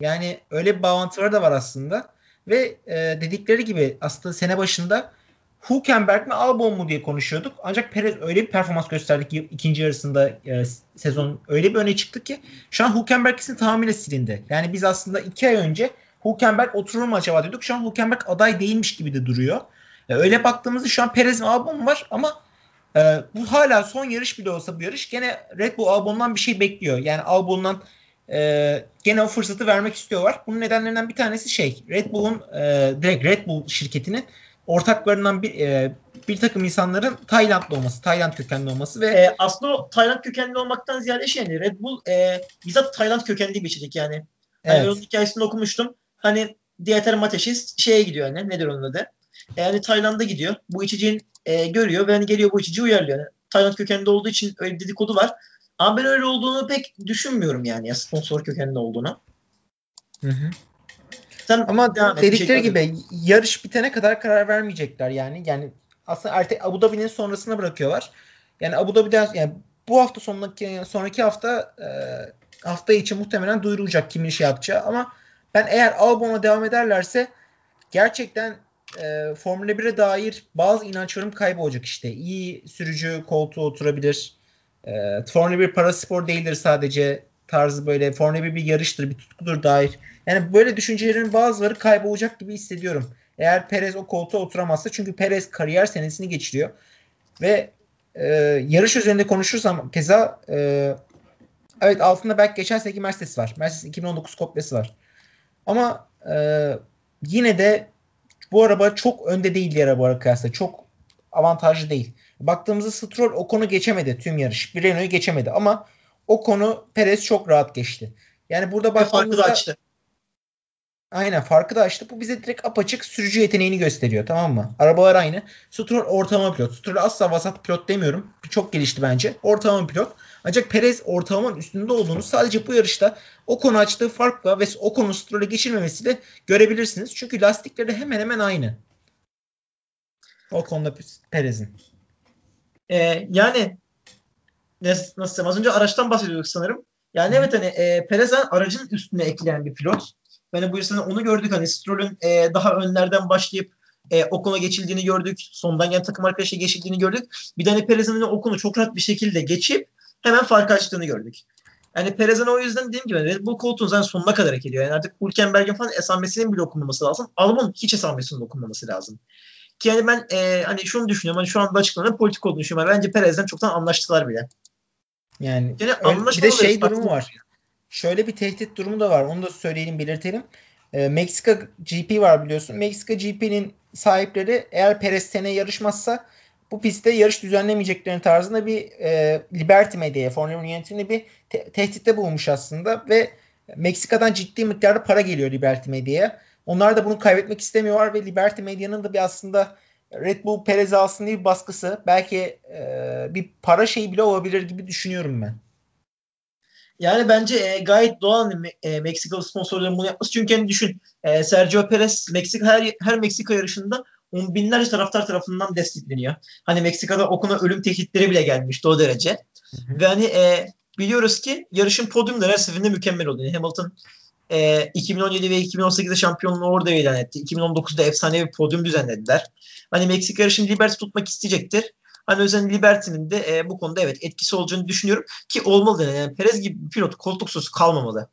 Yani öyle bir bağlantıları da var aslında. Ve e, dedikleri gibi aslında sene başında Hülkenberg mi Albon mu diye konuşuyorduk. Ancak Perez öyle bir performans gösterdi ki ikinci yarısında e, sezon öyle bir öne çıktı ki şu an Hülkenberg kesin tamamıyla silindi. Yani biz aslında iki ay önce Hülkenberg oturur mu acaba diyorduk. Şu an Hülkenberg aday değilmiş gibi de duruyor. E, öyle baktığımızda şu an Perez mi Albon var ama e, bu hala son yarış bile olsa bu yarış gene Red Bull Albon'dan bir şey bekliyor. Yani Albon'dan e, gene o fırsatı vermek istiyorlar. Bunun nedenlerinden bir tanesi şey Red Bull'un e, direkt Red Bull şirketinin ortaklarından bir e, bir takım insanların Taylandlı olması, Tayland kökenli olması ve e, aslında Tayland kökenli olmaktan ziyade şey yani Red Bull e, bizzat Tayland kökenli bir içecek yani. yani evet. onun hikayesini okumuştum. Hani Dieter Mateşis şeye gidiyor hani nedir onun adı? Yani Tayland'a gidiyor. Bu içeceğin e, görüyor ve hani geliyor bu içeceği uyarlıyor. Yani Tayland kökenli olduğu için öyle bir dedikodu var. Ama ben öyle olduğunu pek düşünmüyorum yani ya sponsor kökenli olduğunu. Hı hı. Sen Ama dedikleri gibi yarış bitene kadar karar vermeyecekler yani. Yani aslında artık Abu Dhabi'nin sonrasına bırakıyorlar. Yani Abu Dhabi'den yani bu hafta sonraki sonraki hafta e, hafta için muhtemelen duyurulacak kimin şey yapacağı ama ben eğer Albon'a devam ederlerse gerçekten e, Formula 1'e dair bazı inançlarım kaybolacak işte. İyi sürücü koltuğu oturabilir. E, Formula 1 para spor değildir sadece tarzı böyle Formula 1 bir yarıştır, bir tutkudur dair. Yani böyle düşüncelerin bazıları kaybolacak gibi hissediyorum. Eğer Perez o koltuğa oturamazsa çünkü Perez kariyer senesini geçiriyor. Ve e, yarış üzerinde konuşursam keza e, evet altında belki geçen seneki Mercedes var. Mercedes 2019 kopyası var. Ama e, yine de bu araba çok önde değil diğer araba kıyasla. Çok avantajlı değil. Baktığımızda Stroll o konu geçemedi tüm yarış. Bir Renault'u geçemedi ama o konu Perez çok rahat geçti. Yani burada baktığımızda farkı da açtı. Aynen farkı da açtı. Bu bize direkt apaçık sürücü yeteneğini gösteriyor tamam mı? Arabalar aynı. Stroll ortalama pilot. Stroll asla vasat pilot demiyorum. Çok gelişti bence. Ortalama pilot. Ancak Perez ortalamanın üstünde olduğunu sadece bu yarışta o konu açtığı farkla ve o konu Stroll'e geçirmemesiyle görebilirsiniz. Çünkü lastikleri hemen hemen aynı. O konuda Perez'in. Ee, yani nasıl, nasıl az önce araçtan bahsediyorduk sanırım. Yani evet hani e, Perez aracın üstüne ekleyen bir pilot. Yani bu yüzden onu gördük hani Stroll'ün e, daha önlerden başlayıp e, Ocon'a geçildiğini gördük. Sondan gelen takım arkadaşı geçildiğini gördük. Bir de hani Perez'in hani Ocon'u çok rahat bir şekilde geçip hemen fark açtığını gördük. Yani Perez'in o yüzden dediğim gibi Red Bull koltuğun zaten sonuna kadar hak ediyor. Yani artık Hülkenberg'in falan esamesinin bile okunmaması lazım. Albon hiç esamesinin okunmaması lazım. Ki yani ben e, hani şunu düşünüyorum. Hani şu anda açıklanan politik olduğunu düşünüyorum. Yani bence Perez'den çoktan anlaştılar bile. Yani, yani bir de şey durumu var. Şöyle bir tehdit durumu da var. Onu da söyleyelim, belirtelim. E, Meksika GP var biliyorsun. Meksika GP'nin sahipleri eğer Perez sene yarışmazsa bu pistte yarış düzenlemeyeceklerini tarzında bir e, Liberty Media'ya, Formula 1 yönetimine bir te- tehditte bulunmuş aslında ve Meksika'dan ciddi miktarda para geliyor Liberty Media'ya. Onlar da bunu kaybetmek istemiyorlar ve Liberty Media'nın da bir aslında Red Bull Perez alsın diye bir baskısı. Belki e, bir para şeyi bile olabilir gibi düşünüyorum ben. Yani bence e, gayet doğal e, Meksikalı sponsorların bunu yapması. Çünkü hani düşün e, Sergio Perez Meksika her, her Meksika yarışında on binlerce taraftar tarafından destekleniyor. Hani Meksika'da okuna ölüm tehditleri bile gelmişti o derece. Hı hı. Ve hani e, biliyoruz ki yarışın podyumları her seferinde mükemmel oluyor. Hamilton e, 2017 ve 2018'de şampiyonluğu orada ilan etti. 2019'da efsane bir podyum düzenlediler. Hani Meksika yarışını Liberty tutmak isteyecektir. Hani özellikle Liberty'nin de e, bu konuda evet etkisi olacağını düşünüyorum ki olmalı yani Perez gibi bir pilot koltuksuz kalmamalı.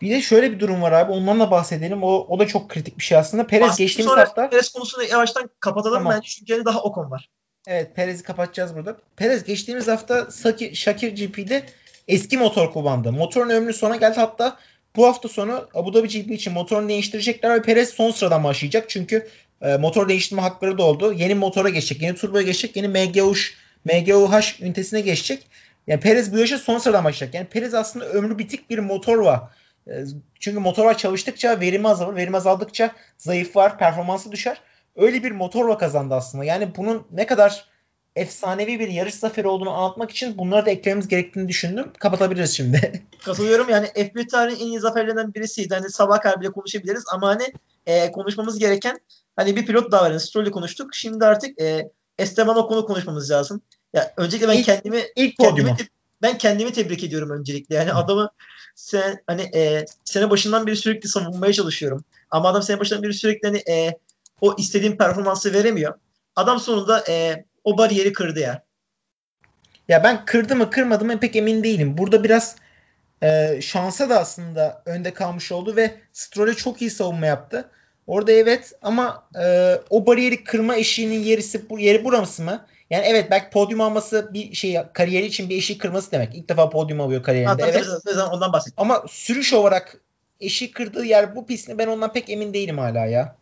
Bir de şöyle bir durum var abi. Ondan da bahsedelim. O, o da çok kritik bir şey aslında. Perez geçtiğimiz hafta Perez konusunu yavaştan kapatalım tamam. bence çünkü daha Ocon var. Evet Perez'i kapatacağız burada. Perez geçtiğimiz hafta Saki, Şakir GP'de eski motor kullandı. Motorun ömrü sona geldi. Hatta bu hafta sonu Abu Dhabi GP için motorunu değiştirecekler ve Perez son sıradan başlayacak. Çünkü e, motor değiştirme hakları da oldu. Yeni motora geçecek, yeni turboya geçecek, yeni MGUş MGUH ünitesine geçecek. Yani Perez bu yaşa son sıradan başlayacak. Yani Perez aslında ömrü bitik bir motor var. E, çünkü motorlar çalıştıkça verimi azalır. Verim azaldıkça zayıf var, performansı düşer. Öyle bir motorla kazandı aslında. Yani bunun ne kadar efsanevi bir yarış zaferi olduğunu anlatmak için bunları da eklememiz gerektiğini düşündüm. Kapatabiliriz şimdi. [LAUGHS] Katılıyorum yani F1 tarihinin en iyi zaferlerinden birisiydi. Hani sabah kadar bile konuşabiliriz ama hani e, konuşmamız gereken hani bir pilot daha var. Yani Stroll'ü konuştuk. Şimdi artık e, Esteban Ocon'u konuşmamız lazım. Ya öncelikle ben İlk- kendimi İlk kendimi ben kendimi tebrik ediyorum öncelikle. Yani adamı sen hani e, sene başından beri sürekli savunmaya çalışıyorum. Ama adam sene başından beri sürekli hani e, o istediğim performansı veremiyor. Adam sonunda e, o bariyeri kırdı ya. Ya ben kırdı mı kırmadı mı pek emin değilim. Burada biraz e, şansa da aslında önde kalmış oldu ve Stroll'e çok iyi savunma yaptı. Orada evet ama e, o bariyeri kırma eşiğinin yerisi bu yeri burası mı? Yani evet belki podyum alması bir şey kariyeri için bir eşiği kırması demek. İlk defa podyum alıyor Ha, kariyerinde. tabii, evet. tabii, tabii, ondan bahsettim. Ama sürüş olarak eşiği kırdığı yer bu pist mi? Ben ondan pek emin değilim hala ya.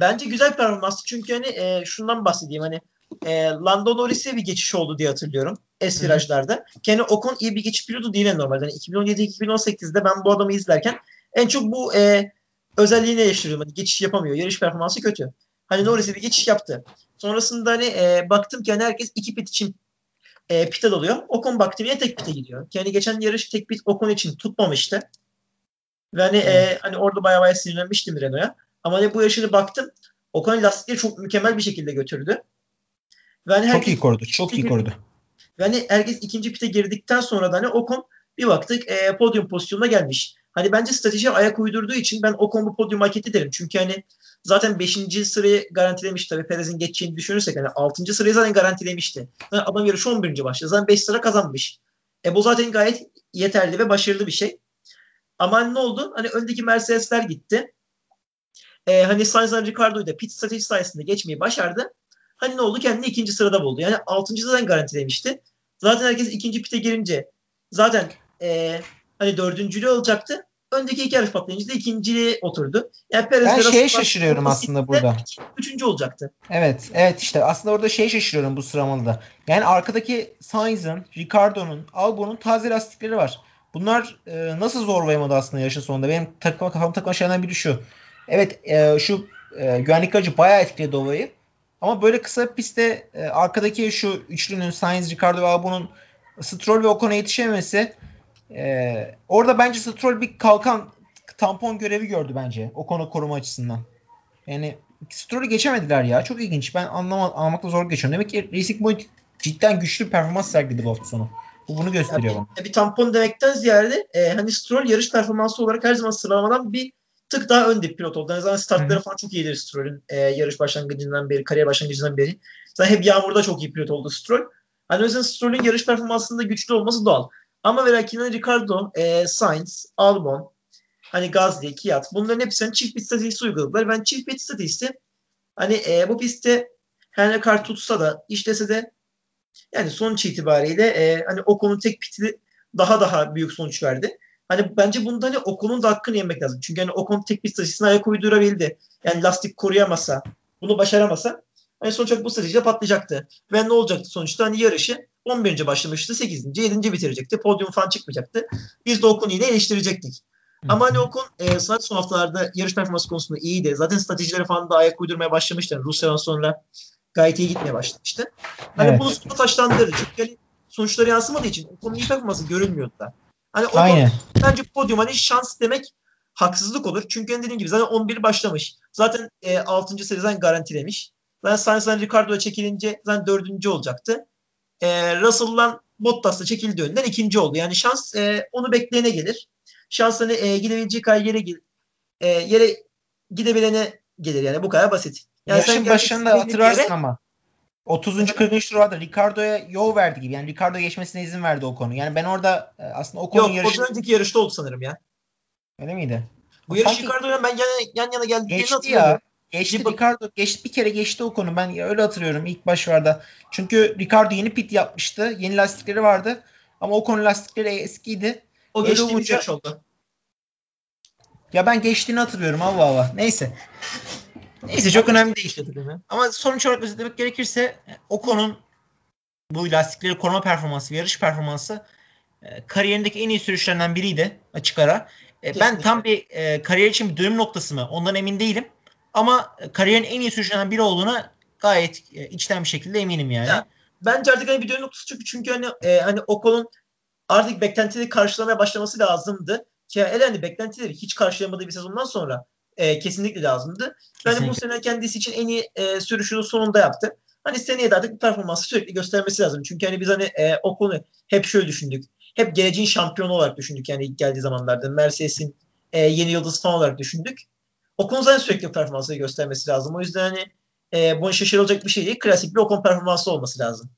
Bence güzel performanstı çünkü hani e, şundan bahsedeyim hani e, Lando Norris'e bir geçiş oldu diye hatırlıyorum hı. virajlarda. Kendi Ocon iyi bir geçiş pilotu değil normalde. Yani 2017-2018'de ben bu adamı izlerken en çok bu e, özelliğini eleştiriyorum. Hani geçiş yapamıyor. Yarış performansı kötü. Hani Norris'e bir geçiş yaptı. Sonrasında hani e, baktım ki hani herkes iki pit için e, pite dalıyor. Ocon baktım yine tek pite gidiyor. Yani geçen yarış tek pit Ocon için tutmamıştı. Ve hani, e, hani orada bayağı bayağı sinirlenmiştim Renault'a. Ama hani bu yarışını baktım Ocon lastikleri çok mükemmel bir şekilde götürdü. Ve hani Çok herkes, iyi korudu. Çok iyi korudu. ve hani herkes ikinci pite girdikten sonra da hani Ocon bir baktık e, podyum pozisyonuna gelmiş. Hani bence strateji ayak uydurduğu için ben Ocon bu podyum hak etti derim. Çünkü hani zaten 5. sırayı garantilemiş tabii Perez'in geçeceğini düşünürsek hani 6. sırayı zaten garantilemişti. Yani adam yarışı 11. başladı. Zaten 5 sıra kazanmış. E bu zaten gayet yeterli ve başarılı bir şey. Ama hani ne oldu? Hani öndeki Mercedesler gitti. E, hani Sainz'la Ricardo'yu da pit strateji sayesinde geçmeyi başardı. Hani ne oldu? Kendini ikinci sırada buldu. Yani 6. zaten garantilemişti. Zaten herkes ikinci pite girince zaten e, hani dördüncülüğü olacaktı. Öndeki iki yarış patlayınca da ikinciliğe oturdu. Yani Perez Ben şeye şaşırıyorum aslında burada. Üçüncü olacaktı. Evet, evet işte aslında orada şey şaşırıyorum bu sıramalıda. Yani arkadaki Sainz'ın, Ricardo'nun, Albon'un taze lastikleri var. Bunlar e, nasıl zorlayamadı aslında yarışın sonunda? Benim takıma kafam takılan şeylerden biri şu. Evet e, şu e, güvenlik aracı bayağı etkiledi olayı. Ama böyle kısa bir pistte e, arkadaki şu üçlünün Sainz, Ricardo ve Albon'un Stroll ve Ocon'a yetişememesi e, orada bence Stroll bir kalkan tampon görevi gördü bence Ocon'u koruma açısından. Yani Stroll'ü geçemediler ya. Çok ilginç. Ben anlama, anlamakta zor geçiyorum. Demek ki Racing Point cidden güçlü bir performans sergiledi bu hafta sonu. Bu bunu gösteriyor bana. E, bir tampon demekten ziyade e, hani Stroll yarış performansı olarak her zaman sıralamadan bir tık daha önde bir pilot oldu. Yani zaten startları Hı hı. falan çok iyidir Stroll'ün e, yarış başlangıcından beri, kariyer başlangıcından beri. Zaten hep yağmurda çok iyi pilot oldu Stroll. Hani o yüzden Stroll'ün yarış performansında güçlü olması doğal. Ama ve lakin hani Ricardo, e, Sainz, Albon, hani Gasly, Kiat bunların hepsinin çift pit stratejisi uyguladılar. Ben çift pit stratejisi hani e, bu pistte her ne kadar tutsa da işlese de yani sonuç itibariyle e, hani Ocon'un tek piti daha daha büyük sonuç verdi. Hani bence bunda hani Ocon'un da hakkını yemek lazım. Çünkü hani Ocon tek pit stratejisine ayak uydurabildi. Yani lastik koruyamasa, bunu başaramasa hani sonuç olarak bu strateji patlayacaktı. Ve ne olacaktı sonuçta? Hani yarışı 11. başlamıştı, 8. 7. bitirecekti. Podyum falan çıkmayacaktı. Biz de Ocon'u yine eleştirecektik. Ama hani Ocon e, sadece son haftalarda yarış performansı konusunda iyiydi. Zaten stratejileri falan da ayak uydurmaya başlamıştı. Yani Rusya'dan sonra gayet iyi gitmeye başlamıştı. Hani Evet. bunu sonra taşlandırdı. Çünkü hani sonuçları yansımadığı için Ocon'un iyi performansı görünmüyordu da. Hani Ocon Aynen. bence podyum hani şans demek haksızlık olur. Çünkü hani dediğim gibi zaten 11 başlamış. Zaten e, 6. seriden garantilemiş. Zaten Sainz'dan Ricardo'ya çekilince zaten 4. olacaktı. E, Russell'dan Bottas'la çekildiği önden ikinci oldu. Yani şans e, onu bekleyene gelir. Şans hani e, gidebilecek ay yere, e, yere gidebilene gelir yani bu kadar basit. Yani Yarışın sen başında hatırlarsın yere, ama 30. 40. turda Ricardo'ya yol verdi gibi. Yani Ricardo geçmesine izin verdi o konu. Yani ben orada e, aslında o konunun Yok, yarışı... önceki yarışta oldu sanırım ya. öyle miydi? Bu yarış Sanki Ricardo'ya ben yan, yan yana geldiklerini geçti hatırlıyorum. ya. Geçti Bir Ricardo geçti bir kere geçti o konu. Ben öyle hatırlıyorum ilk başlarda. Çünkü Ricardo yeni pit yapmıştı. Yeni lastikleri vardı. Ama o konu lastikleri eskiydi. O Öyle geçtiğimiz olunca- yarış oldu. Ya ben geçtiğini hatırlıyorum Allah Allah. Neyse. Neyse çok önemli değil. Ama sonuç olarak özetlemek gerekirse Ocon'un bu lastikleri koruma performansı, yarış performansı e, kariyerindeki en iyi sürüşlerinden biriydi açık ara. E, ben tam bir e, kariyer için bir dönüm noktası mı ondan emin değilim. Ama kariyerin en iyi sürüşlerinden biri olduğuna gayet e, içten bir şekilde eminim yani. Ya, bence artık hani bir dönüm noktası çünkü çünkü hani e, hani Ocon'un artık beklentileri karşılamaya başlaması lazımdı. Ki elendi beklentileri hiç karşılayamadığı bir sezondan sonra e, kesinlikle lazımdı. Bence bu sene kendisi için en iyi e, sürüşünü sonunda yaptı. Hani seneye de artık bir performansı sürekli göstermesi lazım. Çünkü hani biz hani e, o konu hep şöyle düşündük. Hep geleceğin şampiyonu olarak düşündük yani ilk geldiği zamanlarda. Mercedes'in e, yeni yıldız falan olarak düşündük. Ocon zaten sürekli performansı göstermesi lazım. O yüzden hani e, bunun şaşırılacak bir şey değil. Klasik bir Ocon performansı olması lazım.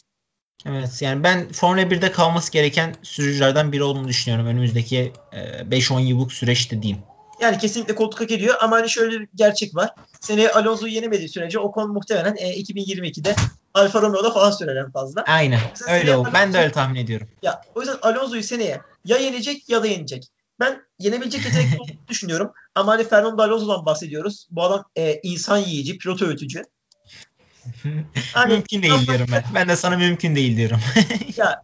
Evet yani ben Formula 1'de kalması gereken sürücülerden biri olduğunu düşünüyorum önümüzdeki e, 5-10 yıllık süreçte diyeyim. Yani kesinlikle koltuk hak ediyor ama hani şöyle bir gerçek var. Seneye Alonso'yu yenemediği sürece Ocon muhtemelen e, 2022'de Alfa Romeo'da falan sürer en fazla. Aynen öyle oldu. Ben de öyle tahmin ediyorum. Ya o yüzden Alonso'yu seneye ya yenecek ya da yenecek. Ben yenebilecek yetenek [LAUGHS] olduğunu düşünüyorum. Ama hani Fernando Alonso'dan bahsediyoruz. Bu adam e, insan yiyici, pilot öğütücü. [LAUGHS] hani, mümkün değil diyorum ben. Ben de sana mümkün değil diyorum. ya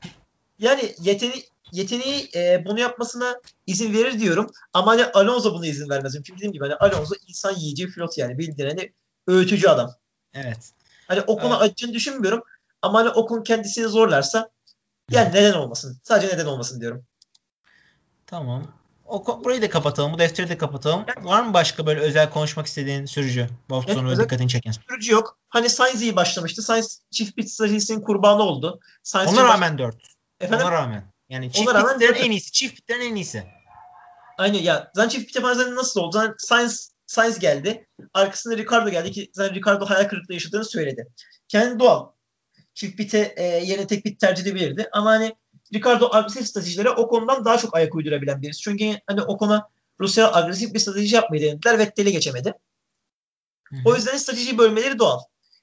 yani yeteneği yeteneği e, bunu yapmasına izin verir diyorum. Ama hani Alonso buna izin vermez. Çünkü dediğim gibi hani Alonso insan yiyici pilot yani bildiğin hani öğütücü adam. Evet. Hani Okun'a evet. acını düşünmüyorum. Ama hani Okun kendisini zorlarsa yani neden olmasın? Sadece neden olmasın diyorum. Tamam. O, burayı da kapatalım. Bu defteri de kapatalım. Yani, Var mı başka böyle özel konuşmak istediğin sürücü? Bu hafta sonu evet, dikkatini çeken. Sürücü yok. Hani Sainz iyi başlamıştı. Sainz çift pit stratejisinin kurbanı oldu. Sainz Ona rağmen baş... 4. Efendim? Ona rağmen. Yani çift pitlerin en iyisi. Çift pitlerin en iyisi. Aynen ya. Zaten çift pit yapan nasıl oldu? Zaten Sainz, Sainz geldi. Arkasında Ricardo geldi ki zaten Ricardo hayal kırıklığı yaşadığını söyledi. Kendi doğal. Çift pite e, yerine tek pit tercih edebilirdi. Ama hani Ricardo agresif stratejilere o konudan daha çok ayak uydurabilen birisi. Çünkü hani o konu Rusya agresif bir strateji yapmayı denediler. Vettel'i geçemedi. Hı-hı. O yüzden strateji bölmeleri doğal.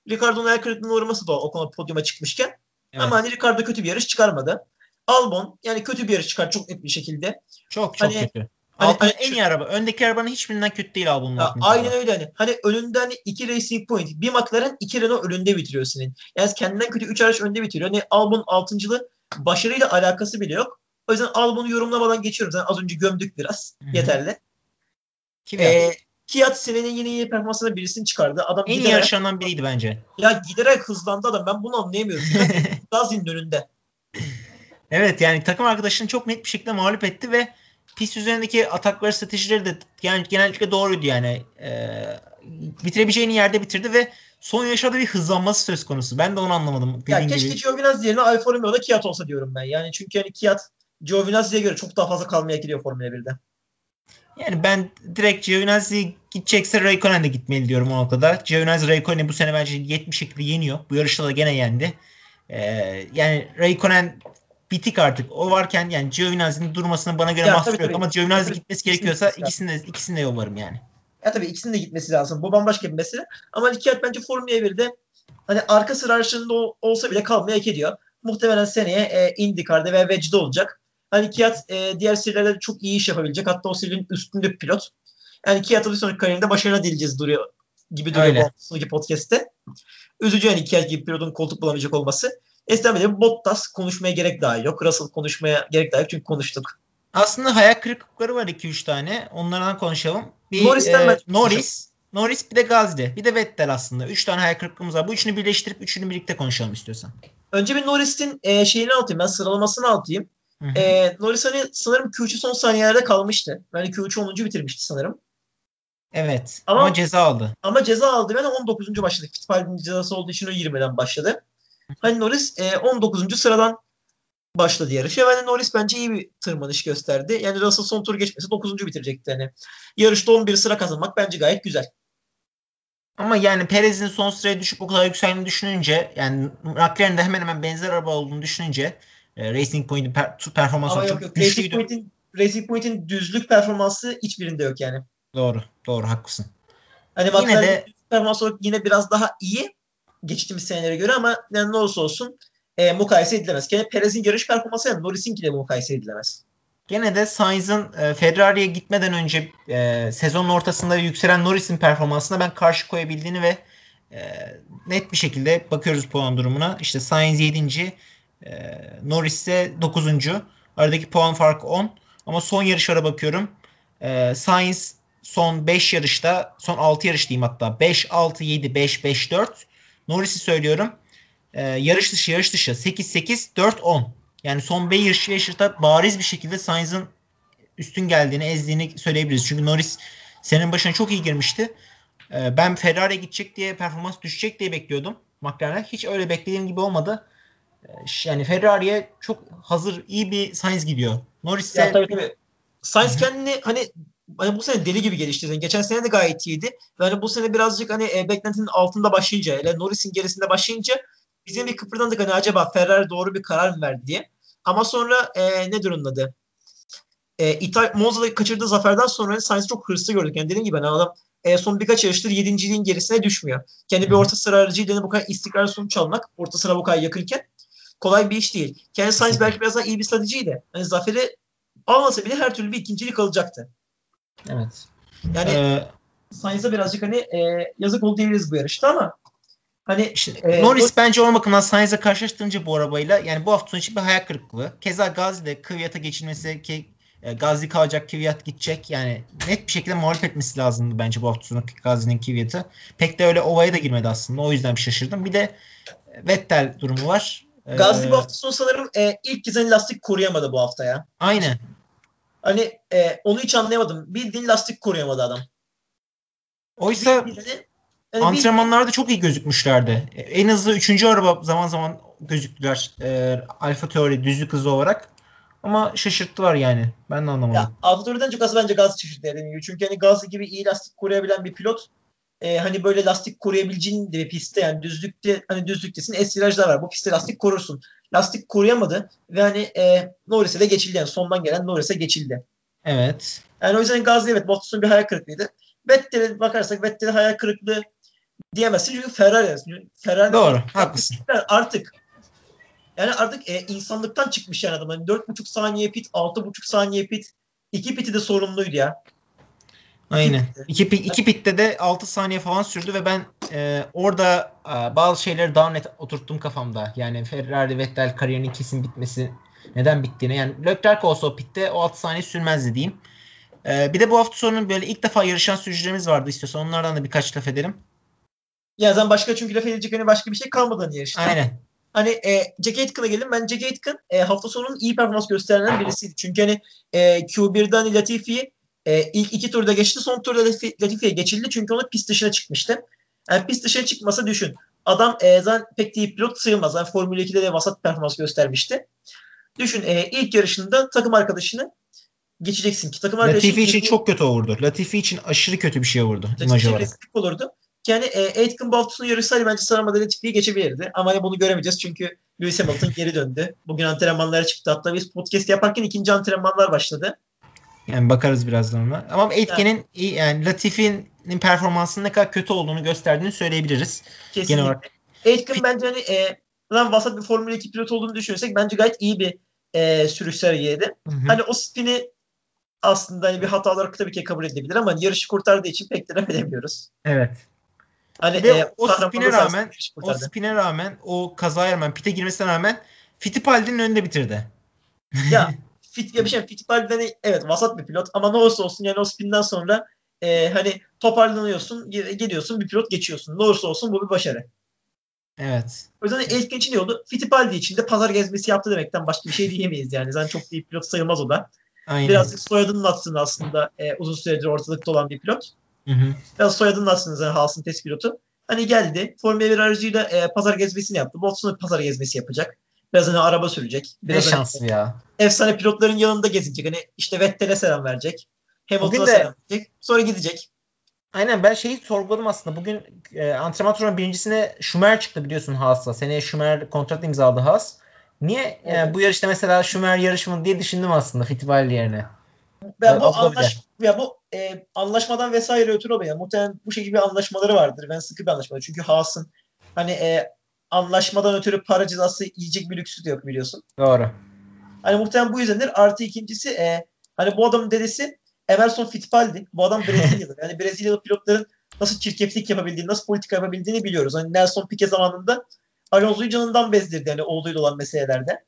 Ricardo'nun ayak kırıklığına uğraması doğal o konu podyuma çıkmışken. Evet. Ama hani Ricardo kötü bir yarış çıkarmadı. Albon yani kötü bir yarış çıkar çok net bir şekilde. Çok çok hani, kötü. Hani, hani, en iyi araba. Öndeki arabanın hiçbirinden kötü değil Albon'un. Aynen öyle hani. Hani önünden iki Racing Point, bir McLaren, iki Renault önünde bitiriyor senin. Yani kendinden kötü üç araç önde bitiriyor. Hani Albon altıncılığı başarıyla alakası bile yok. O yüzden Albon'u yorumlamadan geçiyorum. Zaten az önce gömdük biraz. Hı-hı. Yeterli. Kim ee, Kiat senenin yeni iyi performansına birisini çıkardı. Adam en giderek, iyi yarışandan biriydi bence. Ya giderek hızlandı adam. Ben bunu anlayamıyorum. [LAUGHS] Gazin önünde. Evet yani takım arkadaşını çok net bir şekilde mağlup etti ve pist üzerindeki atakları stratejileri de yani genellikle doğruydu yani. Ee, bitirebileceğini yerde bitirdi ve son yaşadığı bir hızlanması söz konusu. Ben de onu anlamadım. Ya keşke gibi. Giovinazzi yerine Alfa Romeo'da Kiat olsa diyorum ben. Yani çünkü hani Kiat Giovinazzi'ye göre çok daha fazla kalmaya gidiyor Formula 1'de. Yani ben direkt Giovinazzi gidecekse Raikkonen de gitmeli diyorum o noktada. Giovinazzi Raikkonen'i bu sene bence 70 şekilde yeniyor. Bu yarışta da gene yendi. Ee, yani Raikkonen bitik artık. O varken yani Giovinazzi'nin durmasına bana göre mahsur yok ama Giovinazzi gitmesi gerekiyorsa ikisini de, ikisini de yollarım yani. Ya tabii ikisinin de gitmesi lazım. Bu bambaşka bir mesele. Ama Likiyat bence Formula 1'de hani arka sıra arasında olsa bile kalmaya hak ediyor. Muhtemelen seneye e, IndyCar'da veya Wedge'de olacak. Hani Kiat e, diğer serilerde çok iyi iş yapabilecek. Hatta o serinin üstünde bir pilot. Yani Kiat'a bir sonraki kariyerinde başarılı dileyeceğiz duruyor gibi duruyor Öyle. bu sonraki podcast'te. Üzücü yani Kiat gibi pilotun koltuk bulamayacak olması. Esteban Bottas konuşmaya gerek daha yok. Russell konuşmaya gerek daha yok çünkü konuştuk. Aslında hayal kırıklıkları var 2-3 tane. Onlardan konuşalım. Bir Norris'ten e, Norris, Norris bir de Gazli. Bir de Vettel aslında. 3 tane hayal kırıklığımız var. Bu üçünü birleştirip üçünü birlikte konuşalım istiyorsan. Önce bir Norris'in e, şeyini atayım. Ben sıralamasını atayım. E, Norris hani sanırım Q3 son saniyelerde kalmıştı. Yani Q3 10. bitirmişti sanırım. Evet. Ama, ama ceza aldı. Ama ceza aldı. Yani 19. başladı. Fittipaldi'nin cezası olduğu için o 20'den başladı. Hani Norris e, 19. sıradan başladı yarışa. Ve Norris bence iyi bir tırmanış gösterdi. Yani Russell son tur geçmesi 9. bitirecekti. Yani yarışta 11 sıra kazanmak bence gayet güzel. Ama yani Perez'in son sıraya düşüp o kadar yükseldiğini düşününce yani McLaren'de hemen hemen benzer araba olduğunu düşününce e, Racing Point'in per, performansı çok yok, yok. Racing Point'in, Racing Point'in düzlük performansı hiçbirinde yok yani. Doğru. Doğru. Haklısın. Hani yine de performans olarak yine biraz daha iyi geçtiğimiz senelere göre ama yani ne olursa olsun e, mukayese edilemez. Gene Perez'in yarış performansı yani Norris'inki de mukayese edilemez. Gene de Sainz'ın e, Ferrari'ye gitmeden önce e, sezonun ortasında yükselen Norris'in performansına ben karşı koyabildiğini ve e, net bir şekilde bakıyoruz puan durumuna. İşte Sainz 7. E, Norris ise 9. Aradaki puan farkı 10. Ama son yarışlara bakıyorum. E, Sainz son 5 yarışta, son 6 yarış diyeyim hatta. 5, 6, 7, 5, 5, 4. Norris'i söylüyorum. E, yarış dışı, yarış dışı 8, 8, 4, 10. Yani son 5 yarış yarışta bariz bir şekilde Sainz'ın üstün geldiğini, ezdiğini söyleyebiliriz. Çünkü Norris senin başına çok iyi girmişti. E, ben Ferrari'ye gidecek diye, performans düşecek diye bekliyordum. McLaren'e. Hiç öyle beklediğim gibi olmadı. E, yani Ferrari'ye çok hazır, iyi bir Sainz gidiyor. Norris ise... Sainz kendini hani hani bu sene deli gibi geliştirdi. geçen sene de gayet iyiydi. Ve hani bu sene birazcık hani e, beklentinin altında başlayınca, hele Norris'in gerisinde başlayınca bizim bir kıpırdandık hani acaba Ferrari doğru bir karar mı verdi diye. Ama sonra e, ne durumladı? E, İtal Monza'da kaçırdığı zaferden sonra Sainz'i çok hırslı gördük. Yani dediğim gibi hani adam e, son birkaç yarıştır yedinciliğin gerisine düşmüyor. Kendi bir orta sıra aracıyla bu kadar istikrarlı sonuç almak, orta sıra bu kadar yakınken kolay bir iş değil. Kendi Sainz belki biraz daha iyi bir stratejiydi. Hani zaferi almasa bile her türlü bir ikincilik alacaktı. Evet. Yani ee, Sainz'a birazcık hani e, yazık oldu diyebiliriz bu yarışta ama hani işte, e, Norris bu... bence o bakımdan Sainz'e karşılaştırınca bu arabayla yani bu hafta sonu için bir hayal kırıklığı. Keza Gazi'de Kvyat'a geçilmesi ki e, Gazi kalacak Kvyat gidecek. Yani net bir şekilde mağlup etmesi lazımdı bence bu hafta sonu Gazi'nin Kvyat'ı. Pek de öyle ovaya da girmedi aslında. O yüzden bir şaşırdım. Bir de Vettel durumu var. Gazi ee, bu hafta sonu sanırım e, ilk kez lastik koruyamadı bu hafta ya. Aynen. Hani e, onu hiç anlayamadım. Bildiğin lastik koruyamadı adam. Oysa Bildiğini, yani antrenmanlarda bir... çok iyi gözükmüşlerdi. En hızlı üçüncü araba zaman zaman gözüktüler. E, Alfa Teori düzlük hızı olarak. Ama şaşırttılar yani. Ben de anlamadım. Ya, Alfa Teori'den çok az bence Gaz şaşırttı dediğim gibi. Çünkü hani Gaz gibi iyi lastik koruyabilen bir pilot e, hani böyle lastik koruyabileceğin de bir pistte yani düzlükte hani düzlüktesin es virajlar var. Bu pistte lastik korursun. Lastik koruyamadı ve hani e, Norris'e de geçildi yani sondan gelen Norris'e geçildi. Evet. Yani o yüzden Gazli evet Bottas'ın bir hayal kırıklığıydı. Vettel'e bakarsak Vettel'e hayal kırıklığı diyemezsin çünkü Ferrari. Ferrari Doğru, haklısın. Artık yani artık e, insanlıktan çıkmış yani adam. Hani 4,5 saniye pit, 6,5 saniye pit. iki piti de sorumluydu ya. Aynen. İki, iki pitte de 6 saniye falan sürdü ve ben e, orada e, bazı şeyleri daha net oturttum kafamda. Yani Ferrari Vettel kariyerinin kesin bitmesi neden bittiğine. Yani Leclerc olsa o pitte o 6 saniye sürmezdi diyeyim. E, bir de bu hafta sonu böyle ilk defa yarışan sürücülerimiz vardı istiyorsan onlardan da birkaç laf edelim. Ya zaten başka çünkü laf edecek hani başka bir şey kalmadı hani yarışta. Aynen. Hani e, Jack Aitken'a gelin. Ben Jack Aitken e, hafta sonunun iyi performans gösteren birisiydi. Çünkü hani e, Q1'den Latifi'yi e, ilk iki turda geçti. Son turda Latifi'ye geçildi. Çünkü onu pist dışına çıkmıştı. Yani pist dışına çıkmasa düşün. Adam e, zaten pek iyi pilot sayılmaz. Yani Formula 2'de de vasat performans göstermişti. Düşün e, ilk yarışında takım arkadaşını geçeceksin ki takım arkadaşı Latifi için çok kötü olurdu. Latifi için aşırı kötü bir şey olurdu imaj olarak. olurdu. Yani e, Aitken sonu yarışsaydı bence saramadan Latifi'yi geçebilirdi. Ama hani bunu göremeyeceğiz çünkü Lewis Hamilton geri döndü. Bugün antrenmanlara çıktı. Hatta biz podcast yaparken ikinci antrenmanlar başladı. Yani bakarız birazdan ona. Ama Aitken'in yani. yani Latifi'nin performansının ne kadar kötü olduğunu gösterdiğini söyleyebiliriz. Kesinlikle. Genel olarak. Aitken bence hani e, lan vasat bir Formula 2 pilot olduğunu düşünürsek bence gayet iyi bir e, sürüş sergiledi. Hani o spini aslında hani bir hata olarak tabii ki kabul edilebilir ama yarışı kurtardığı için pek de edemiyoruz. Evet. Hani Ve e, o spine rağmen o spine rağmen o kazaya rağmen pite girmesine rağmen Fittipaldi'nin önünde bitirdi. ya [LAUGHS] Fit ya bir şey Fittipaldi hani, evet vasat bir pilot ama ne olursa olsun yani o spinden sonra e, hani toparlanıyorsun, geliyorsun bir pilot geçiyorsun. Ne olursa olsun bu bir başarı. Evet. O yüzden ilk için iyi oldu. Fittipaldi için de pazar gezmesi yaptı demekten başka bir şey diyemeyiz yani. Zaten çok iyi pilot sayılmaz o da. Aynen. Birazcık soyadının aslında aslında e, uzun süredir ortalıkta olan bir pilot. Hı hı. Biraz soyadının aslında zaten Haas'ın test pilotu. Hani geldi. Formula 1 aracıyla e, pazar gezmesini yaptı. Bottas'ın pazar gezmesi yapacak. Biraz hani araba sürecek. Biraz ne hani, şanslı ya. Efsane pilotların yanında gezinecek. Hani işte Vettel'e selam verecek. Hamilton'a selam verecek. Sonra gidecek. Aynen ben şeyi sorguladım aslında. Bugün e, antrenman turunun birincisine Schumer çıktı biliyorsun Haas'la. Seneye Schumer kontrat imzaladı Haas. Niye evet. yani bu yarışta mesela Schumer yarışmalı diye düşündüm aslında Fittipaldi yerine. Ben bu anlaş ya bu e, anlaşmadan vesaire ötürü oluyor. Muhtemelen bu şekilde bir anlaşmaları vardır. Ben sıkı bir anlaşma. Çünkü Haas'ın hani e, anlaşmadan ötürü para cezası yiyecek bir lüksü de yok biliyorsun. Doğru. Hani muhtemelen bu yüzdendir. Artı ikincisi e, hani bu adamın dedesi Emerson Fittipaldi. Bu adam Brezilyalı. yani Brezilyalı pilotların nasıl çirkeflik yapabildiğini, nasıl politika yapabildiğini biliyoruz. Hani Nelson Piquet zamanında Alonso'yu canından bezdirdi yani oğluyla olan meselelerde.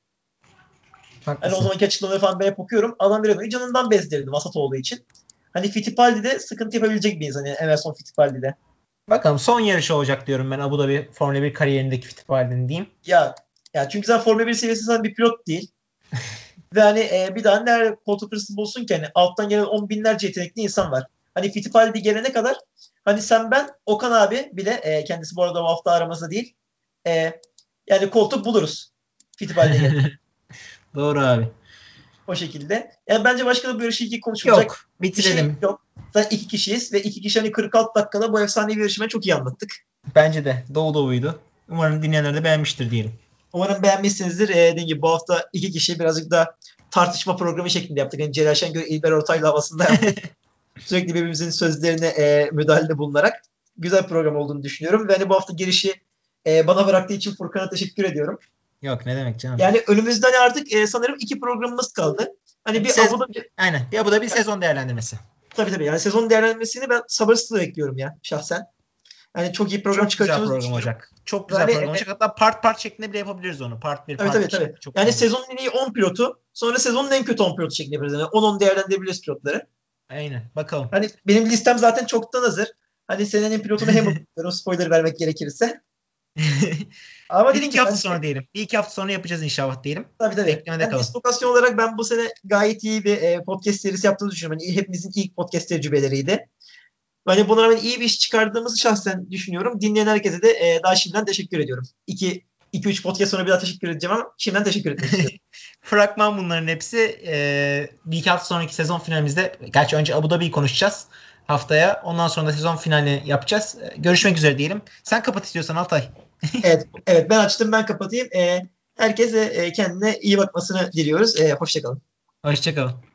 Hani o zamanki açıklamaları falan ben hep okuyorum. Adam bir canından bezdirdi vasat olduğu için. Hani Fittipaldi de sıkıntı yapabilecek bir insan yani Emerson Fittipaldi de. Bakalım son yarışı olacak diyorum ben Abu Dhabi Formula 1 kariyerindeki Fittipaldi'nin diyeyim. Ya ya çünkü sen Formula 1 seviyesinde bir pilot değil. [LAUGHS] Ve hani e, bir daha nerede koltuk hırsız bulsun ki hani alttan gelen on binlerce yetenekli insan var. Hani Fittipaldi gelene kadar hani sen ben Okan abi bile e, kendisi bu arada bu hafta aramızda değil. E, yani koltuk buluruz. Fittipaldi'ye gelene. [LAUGHS] Doğru abi. O şekilde. Yani bence başka da yarışı iki konuşulacak. Yok. Bitirelim. Şey yok. Zaten iki kişiyiz ve iki kişi hani 46 dakikada bu efsanevi yarışmayı çok iyi anlattık. Bence de. Doğu doğuydu. Umarım dinleyenler de beğenmiştir diyelim. Umarım beğenmişsinizdir. Ee, dediğim gibi bu hafta iki kişi birazcık da tartışma programı şeklinde yaptık. Yani Celal Şengör, İlber Ortaylı havasında yaptık. [LAUGHS] Sürekli birbirimizin sözlerine e, müdahalede bulunarak güzel program olduğunu düşünüyorum. Ve hani bu hafta girişi e, bana bıraktığı için Furkan'a teşekkür ediyorum. Yok ne demek canım. Yani önümüzden artık e, sanırım iki programımız kaldı. Hani bir Sez- Abu Dhabi, Aynen. Bir Abu Dhabi sezon değerlendirmesi. tabii tabii yani sezon değerlendirmesini ben sabırsızlıkla bekliyorum ya şahsen. Yani çok iyi program çıkartacağımızı program olacak. Çok güzel Yani, program e- olacak. Hatta part part şeklinde bile yapabiliriz onu. Part 1, Tabii part tabii 2. tabii. Çok yani sezonun en iyi 10 pilotu sonra sezonun en kötü 10 pilotu şeklinde yapıyoruz. Yani 10-10 değerlendirebiliriz pilotları. Aynen. Bakalım. Hani benim listem zaten çoktan hazır. Hani senenin pilotunu hem [LAUGHS] yapıyorum spoiler vermek gerekirse. Ama bir iki hafta ben- sonra diyelim. Bir iki hafta sonra yapacağız inşallah diyelim. Tabii tabii. Beklemede Yani kalın. dislokasyon olarak ben bu sene gayet iyi bir e, podcast serisi yaptığımızı düşünüyorum. Yani hepimizin ilk podcast tecrübeleriydi. Hani buna rağmen iyi bir iş çıkardığımızı şahsen düşünüyorum. Dinleyen herkese de e, daha şimdiden teşekkür ediyorum. 2 2-3 podcast sonra bir daha teşekkür edeceğim ama şimdiden teşekkür istiyorum. [LAUGHS] Fragman bunların hepsi. Ee, bir iki hafta sonraki sezon finalimizde. Gerçi önce Abu Dhabi'yi konuşacağız haftaya. Ondan sonra da sezon finali yapacağız. Ee, Görüşmek üzere diyelim. Sen kapat istiyorsan Altay. [LAUGHS] evet, evet ben açtım ben kapatayım. E, herkese e, kendine iyi bakmasını diliyoruz. E, hoşçakalın. Hoşçakalın.